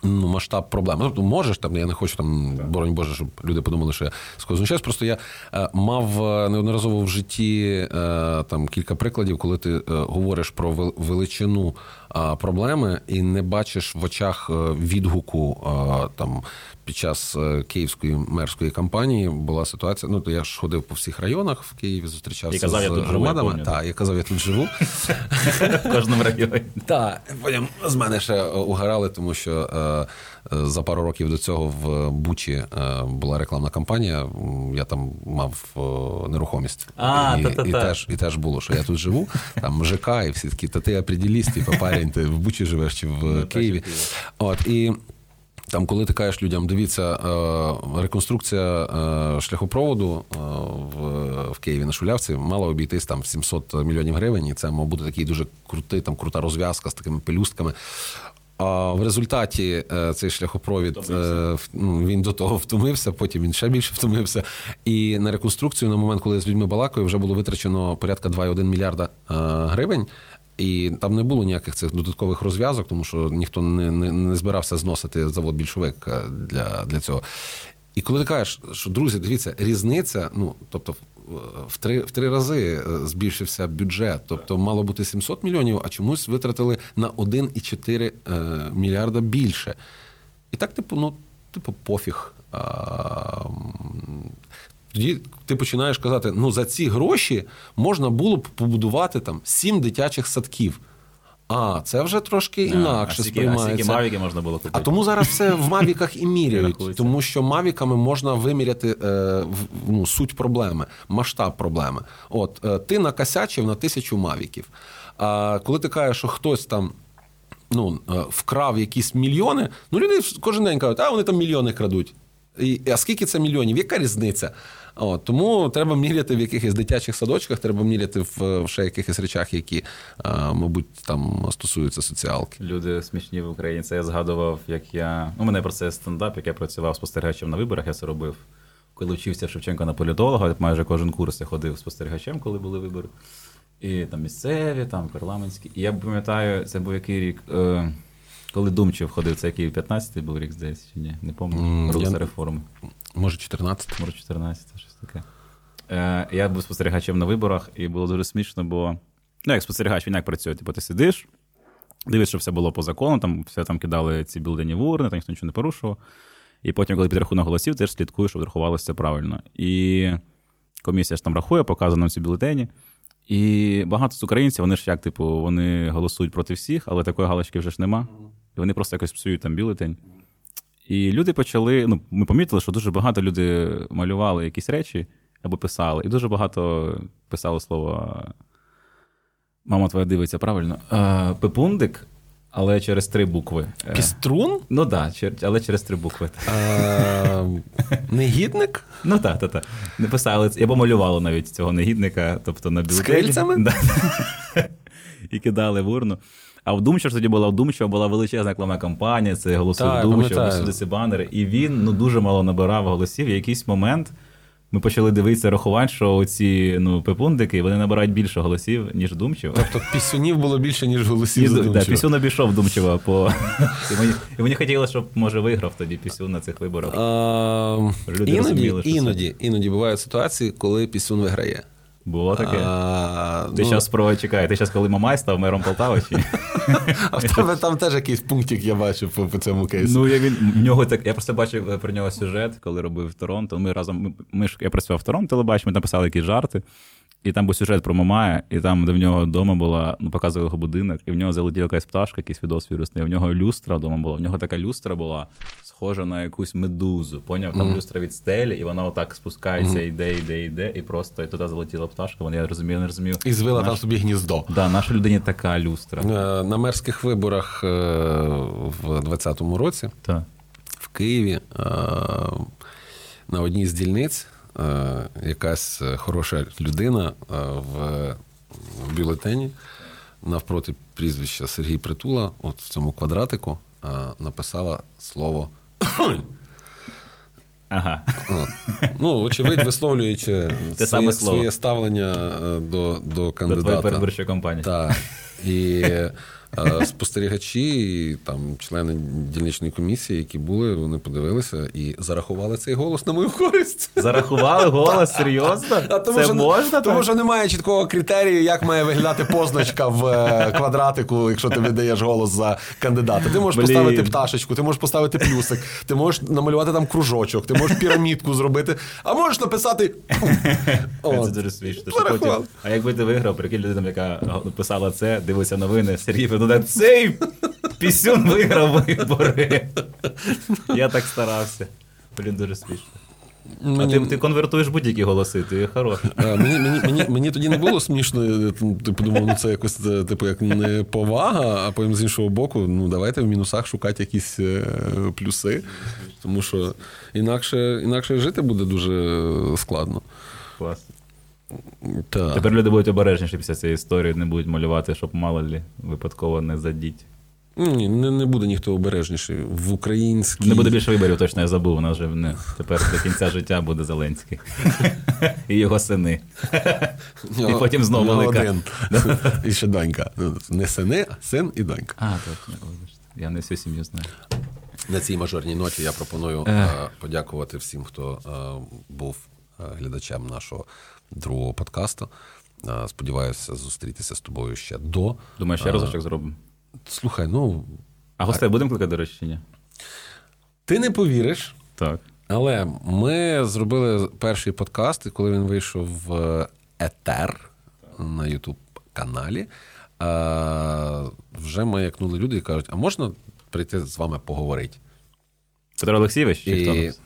Ну, масштаб проблеми. Тобто можеш там, я не хочу там, боронь Боже, щоб люди подумали, що я знущаюсь. Просто я е, мав е, неодноразово в житті е, там кілька прикладів, коли ти е, говориш про величину проблеми і не бачиш в очах е, відгуку е, там під час е, київської мерської кампанії була ситуація. Ну, то я ж ходив по всіх районах в Києві, зустрічався казав, з я тут живу, я громадами. Так, я казав, я тут живу. В кожному районі. Так, потім з мене ще угорали, тому що е, е, за пару років до цього в Бучі е, була рекламна кампанія. Я там мав е, нерухомість. А, і, та-та-та. і, теж, і теж було, що я тут живу, там ЖК, і всі такі, та ти определіст, типу, парень, ти в Бучі живеш чи в Ну, Києві. в Києві. От, і там, коли ти кажеш людям, дивіться, е, реконструкція е, шляхопроводу е, в, Києві на Шулявці мала обійтись там 700 мільйонів гривень, і це мав бути такий дуже крутий, там крута розв'язка з такими пелюстками. А в результаті цей шляхопровід ну, він до того втомився, потім він ще більше втомився. І на реконструкцію на момент, коли я з людьми балакаю, вже було витрачено порядка 2,1 мільярда гривень. І там не було ніяких цих додаткових розв'язок, тому що ніхто не, не, не збирався зносити завод більшовик е, для, для цього. І коли ти кажеш, що друзі, дивіться, різниця, ну тобто в три, в три рази е, збільшився бюджет, тобто мало бути 700 мільйонів, а чомусь витратили на 1,4 е, мільярда більше. І так, типу, ну, типу, пофіг. А, тоді ти починаєш казати: ну за ці гроші можна було б побудувати там сім дитячих садків. А, це вже трошки інакше а скільки, а скільки мавіки можна було купити? А тому зараз все в мавіках і міряють, тому що мавіками можна виміряти е, в- ну, суть проблеми, масштаб проблеми. От е, ти накосячив на тисячу мавіків. А коли ти кажеш, що хтось там. Ну, е, вкрав якісь мільйони. Ну, люди кожен день кажуть, а вони там мільйони крадуть. І, а скільки це мільйонів? Яка різниця? От, тому треба міряти в якихось дитячих садочках, треба міряти в, в ще якихось речах, які, а, мабуть, там стосуються соціалки. Люди смішні в Україні. Це я згадував, як я. Ну, у мене про це стендап, як я працював спостерігачем на виборах, я це робив. Коли вчився Шевченко на політолога, майже кожен курс я ходив спостерігачем, коли були вибори. І там місцеві, там парламентські. І я пам'ятаю, це був який рік, е, коли Думчев ходив, це який 15-й був рік, здається, чи ні? Не пам'ятаю. Рух я- реформи. Може, 14. Може, 14, щось таке. Е, я був спостерігачем на виборах, і було дуже смішно, бо ну, як спостерігач, він як працює? Типу, ти сидиш, дивишся, що все було по закону, там все там кидали ці бюлетені в урни, там ніхто нічого не порушував. І потім, коли підрахунок голосів, ти ж слідкуєш, щоб рахувалося правильно. І комісія ж там рахує, показує нам ці бюлетені. І багато з українців, вони ж як, типу, вони голосують проти всіх, але такої галочки вже ж нема. І вони просто якось псують там бюлетень. І люди почали. Ну, ми помітили, що дуже багато люди малювали якісь речі або писали, і дуже багато писали слово. Мама твоя дивиться правильно. Е, Пепундик, але через три букви. Е, Піструн? Ну так, да, але через три букви. Е, Негідник? Ну так, так, так. Не писали це. Я помалювала навіть цього негідника, тобто на бюлетені. крильцями? Да. І кидали в урну. А в Думчо ж тоді була в Думчо була величезна рекламна кампанія, це голосуй Так, в Думчо, пам'ятаю. всюди ці банери. І він ну, дуже мало набирав голосів. І в якийсь момент ми почали дивитися, рахувати, що ці ну, пепундики вони набирають більше голосів, ніж Думчо. Тобто пісюнів було більше, ніж голосів І, за да, Думчева. Пісюн обійшов Думчева по. І мені, і мені хотілося, щоб може виграв тоді Пісюн на цих виборах. А, Люди іноді, розуміли, що це- іноді, іноді бувають ситуації, коли пісюн виграє. Було таке. А, Ти ну, зараз про чекай, ти зараз коли Мамай став мером Полтави чи? а в тебе там теж якийсь пунктик я бачив по, по цьому кейсу. Ну, я він в нього так. Я просто бачив е, про нього сюжет, коли робив в Торонто. Ми разом ми, ми ж я працював в Торонто, телебачимо, ми там писали якісь жарти. І там був сюжет про Мамая, і там, де в нього вдома була, ну, показували його будинок, і в нього залетіла якась пташка, якийсь відос вірусний. і В нього люстра вдома була. В нього така люстра була схожа на якусь медузу. Поняв? Там люстра від стелі, і вона отак спускається, йде, йде, йде, і просто і туди залетіла пташка. Вона я розумію, не розумію. І звила Наш- там собі гніздо. Да, нашій людині така люстра. Е, На мерських виборах е, в 2020 році Так. в Києві е, на одній з дільниць якась хороша людина в бюлетені навпроти прізвища Сергій Притула, от в цьому квадратику, написала слово. Ага. Ну, очевидь, висловлюючи Те своє, своє ставлення до до, кандидата. До передвиборчої кампанії. Так. І е, спостерігачі, і там члени дільничної комісії, які були, вони подивилися і зарахували цей голос на мою користь. Зарахували голос, серйозно? А тому, Це що, можна тому так? що немає чіткого критерію, як має виглядати позначка в е, квадратику, якщо ти віддаєш голос за кандидата. Ти можеш Блін. поставити пташечку, ти можеш поставити плюсик, ти можеш намалювати там кружочок, ти можеш пірамідку зробити, а можеш написати. Це дуже смішно. Що потім, а якби ти виграв, прикинь людина, яка писала це, дивиться новини, Сергій Федода, цей пісюн виграв вибори. Я так старався. Блін, дуже смішно. А ти, ти конвертуєш будь-які голоси, ти хороший. Е, Мені, мені, мені, мені тоді не було смішно. там, Типу, ну це якось е, типу, як не повага, а потім з іншого боку, ну давайте в мінусах шукати якісь е, плюси. Тому що інакше, інакше жити буде дуже складно. Клас. Так. Тепер люди будуть обережніші після цієї історії, не будуть малювати, щоб мало лі випадково не задіть. Ні, не, не буде ніхто обережніший. В українській... Не буде більше виборів, точно я забув. У нас вже не тепер до кінця життя буде Зеленський. І його сини. І потім знову велика. І ще донька. Не сини, а син і донька. А, точно. Я не всю сім'ю знаю. На цій мажорній ноті я пропоную е, подякувати всім, хто е, був е, глядачем нашого другого подкасту. Е, Сподіваюся зустрітися з тобою ще до. Думаю, ще разочок зробимо. Слухай, ну А гостей будемо кликати, до речі, чи ні? ти не повіриш, Так. але ми зробили перший подкаст, і коли він вийшов в етер на Ютуб каналі. Е, вже маякнули люди і кажуть: а можна прийти з вами поговорити? Петро Олексійович, чи хто? І... нас?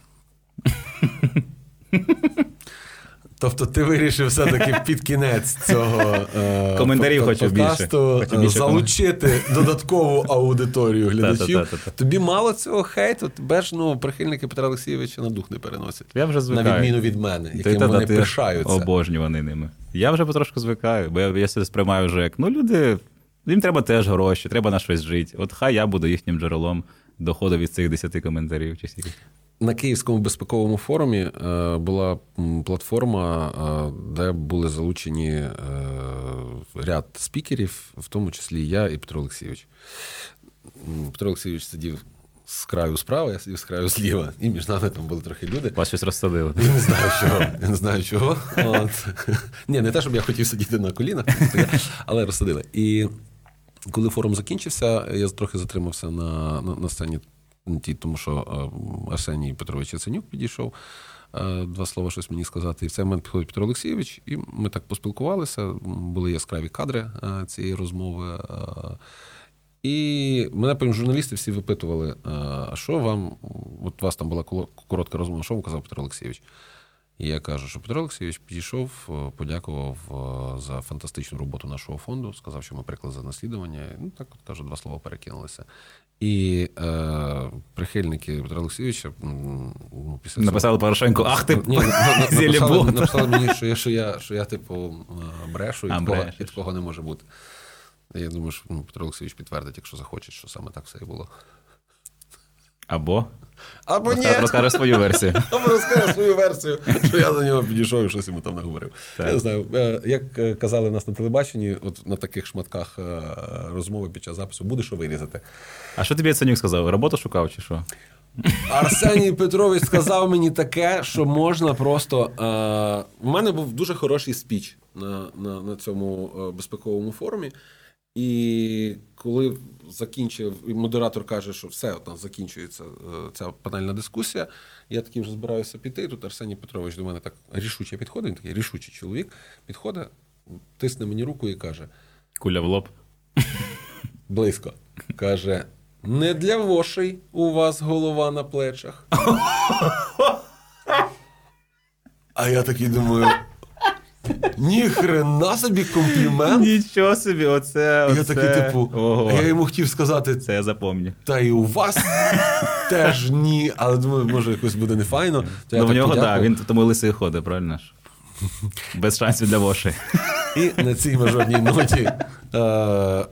Тобто ти вирішив все-таки під кінець цього е, Коментарів хочу більше. Хочу е, більше залучити додаткову аудиторію глядачів. Тобі мало цього хейту, тебе ж ну, прихильники Петра Олексійовича на дух не переносять. Я вже звикаю. На відміну від мене, яким вони пишаються. Обожнюваний ними. Я вже потрошку звикаю, бо я, я себе сприймаю вже як, ну, люди, їм треба теж гроші, треба на щось жити. От хай я буду їхнім джерелом доходу від цих 10 коментарів чи скільки. На Київському безпековому форумі е, була платформа, е, де були залучені е, ряд спікерів, в тому числі я і Петро Олексійович. Петро Олексійович сидів з краю справа, я сидів з краю зліва, і між нами там були трохи люди. Вас щось розсадили. Я не знаю чого. Я не знаю чого. От. Ні, не те, щоб я хотів сидіти на колінах, але розсадили. І коли форум закінчився, я трохи затримався на, на, на сцені, тому що е, Арсеній Петрович Яценюк підійшов. е, Два слова щось мені сказати. І в цей момент підходить Петро Олексійович, і ми так поспілкувалися. Були яскраві кадри е, цієї розмови. І мене потім журналісти всі випитували, а що вам, от у вас там була коротка розмова, що вам казав Петро Олексійович? І я кажу, що Петро Олексійович підійшов, подякував за фантастичну роботу нашого фонду, сказав, що ми приклад за наслідування. Ну, так от кажу, два слова перекинулися. І е, прихильники Петра Олексійовича після цього- Написали Порошенко, ах ти Ні, написали, написали мені, що я, що я, що я типу, брешу, і А, такого, і такого не може бути. Я думаю, що ну, Петро Олексійович підтвердить, якщо захоче, що саме так все і було. Або Або ні, розкаже, свою версію. або розкаже свою версію, що я за нього підійшов і щось йому там наговорив. Так. Я не знаю, е, як е, казали в нас на телебаченні, от на таких шматках е, розмови під час запису буде що вирізати. А що тобі Яценюк сказав? Роботу шукав чи що? Арсеній Петрович сказав мені таке, що можна просто. У мене був дуже хороший спіч на, на, на цьому безпековому форумі. І коли закінчив, і модератор каже, що все, от нас закінчується е, ця панельна дискусія, я таким вже збираюся піти. І тут Арсеній Петрович до мене так рішуче підходить, він такий рішучий чоловік, підходить, тисне мені руку і каже: Куля в лоб. близько. Каже: не для вошей у вас голова на плечах. А я такий думаю. Ніхрена собі комплімент. Нічого собі, оце. Я такий, типу, Ого. я йому хотів сказати, Це я запомню. та і у вас теж ні. Але думаю, може, якось буде нефайно. Ну, в нього, так, він тому лисий ходить, правильно ж? Без шансів для вошей. І на цій мажорній ноті, е,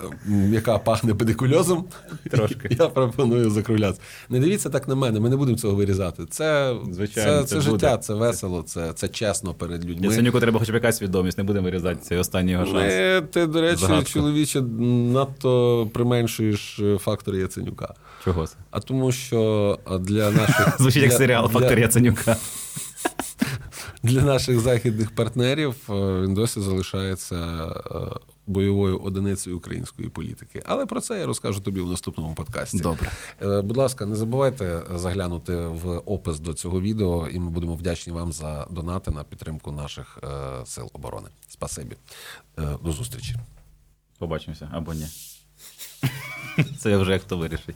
яка пахне педикульозом, Трошки. я пропоную закруглятися. Не дивіться так на мене, ми не будемо цього вирізати. Це, Звичайно, це, це, це життя, буде. це весело, це, це чесно перед людьми. Яценюку треба хоча б якась свідомість, не будемо вирізати цей останній його шанс. Ми, ти, до речі, Загадка. чоловіче, надто применшуєш е, фактор Яценюка. Чого це? А тому, що для наших Звучить як серіал Фактор Яценюка. Для наших західних партнерів е, він досі залишається е, бойовою одиницею української політики. Але про це я розкажу тобі в наступному подкасті. Добре. Е, Будь ласка, не забувайте заглянути в опис до цього відео, і ми будемо вдячні вам за донати на підтримку наших сил оборони. Спасибі. До зустрічі. Побачимося або ні. Це вже як хто вирішить.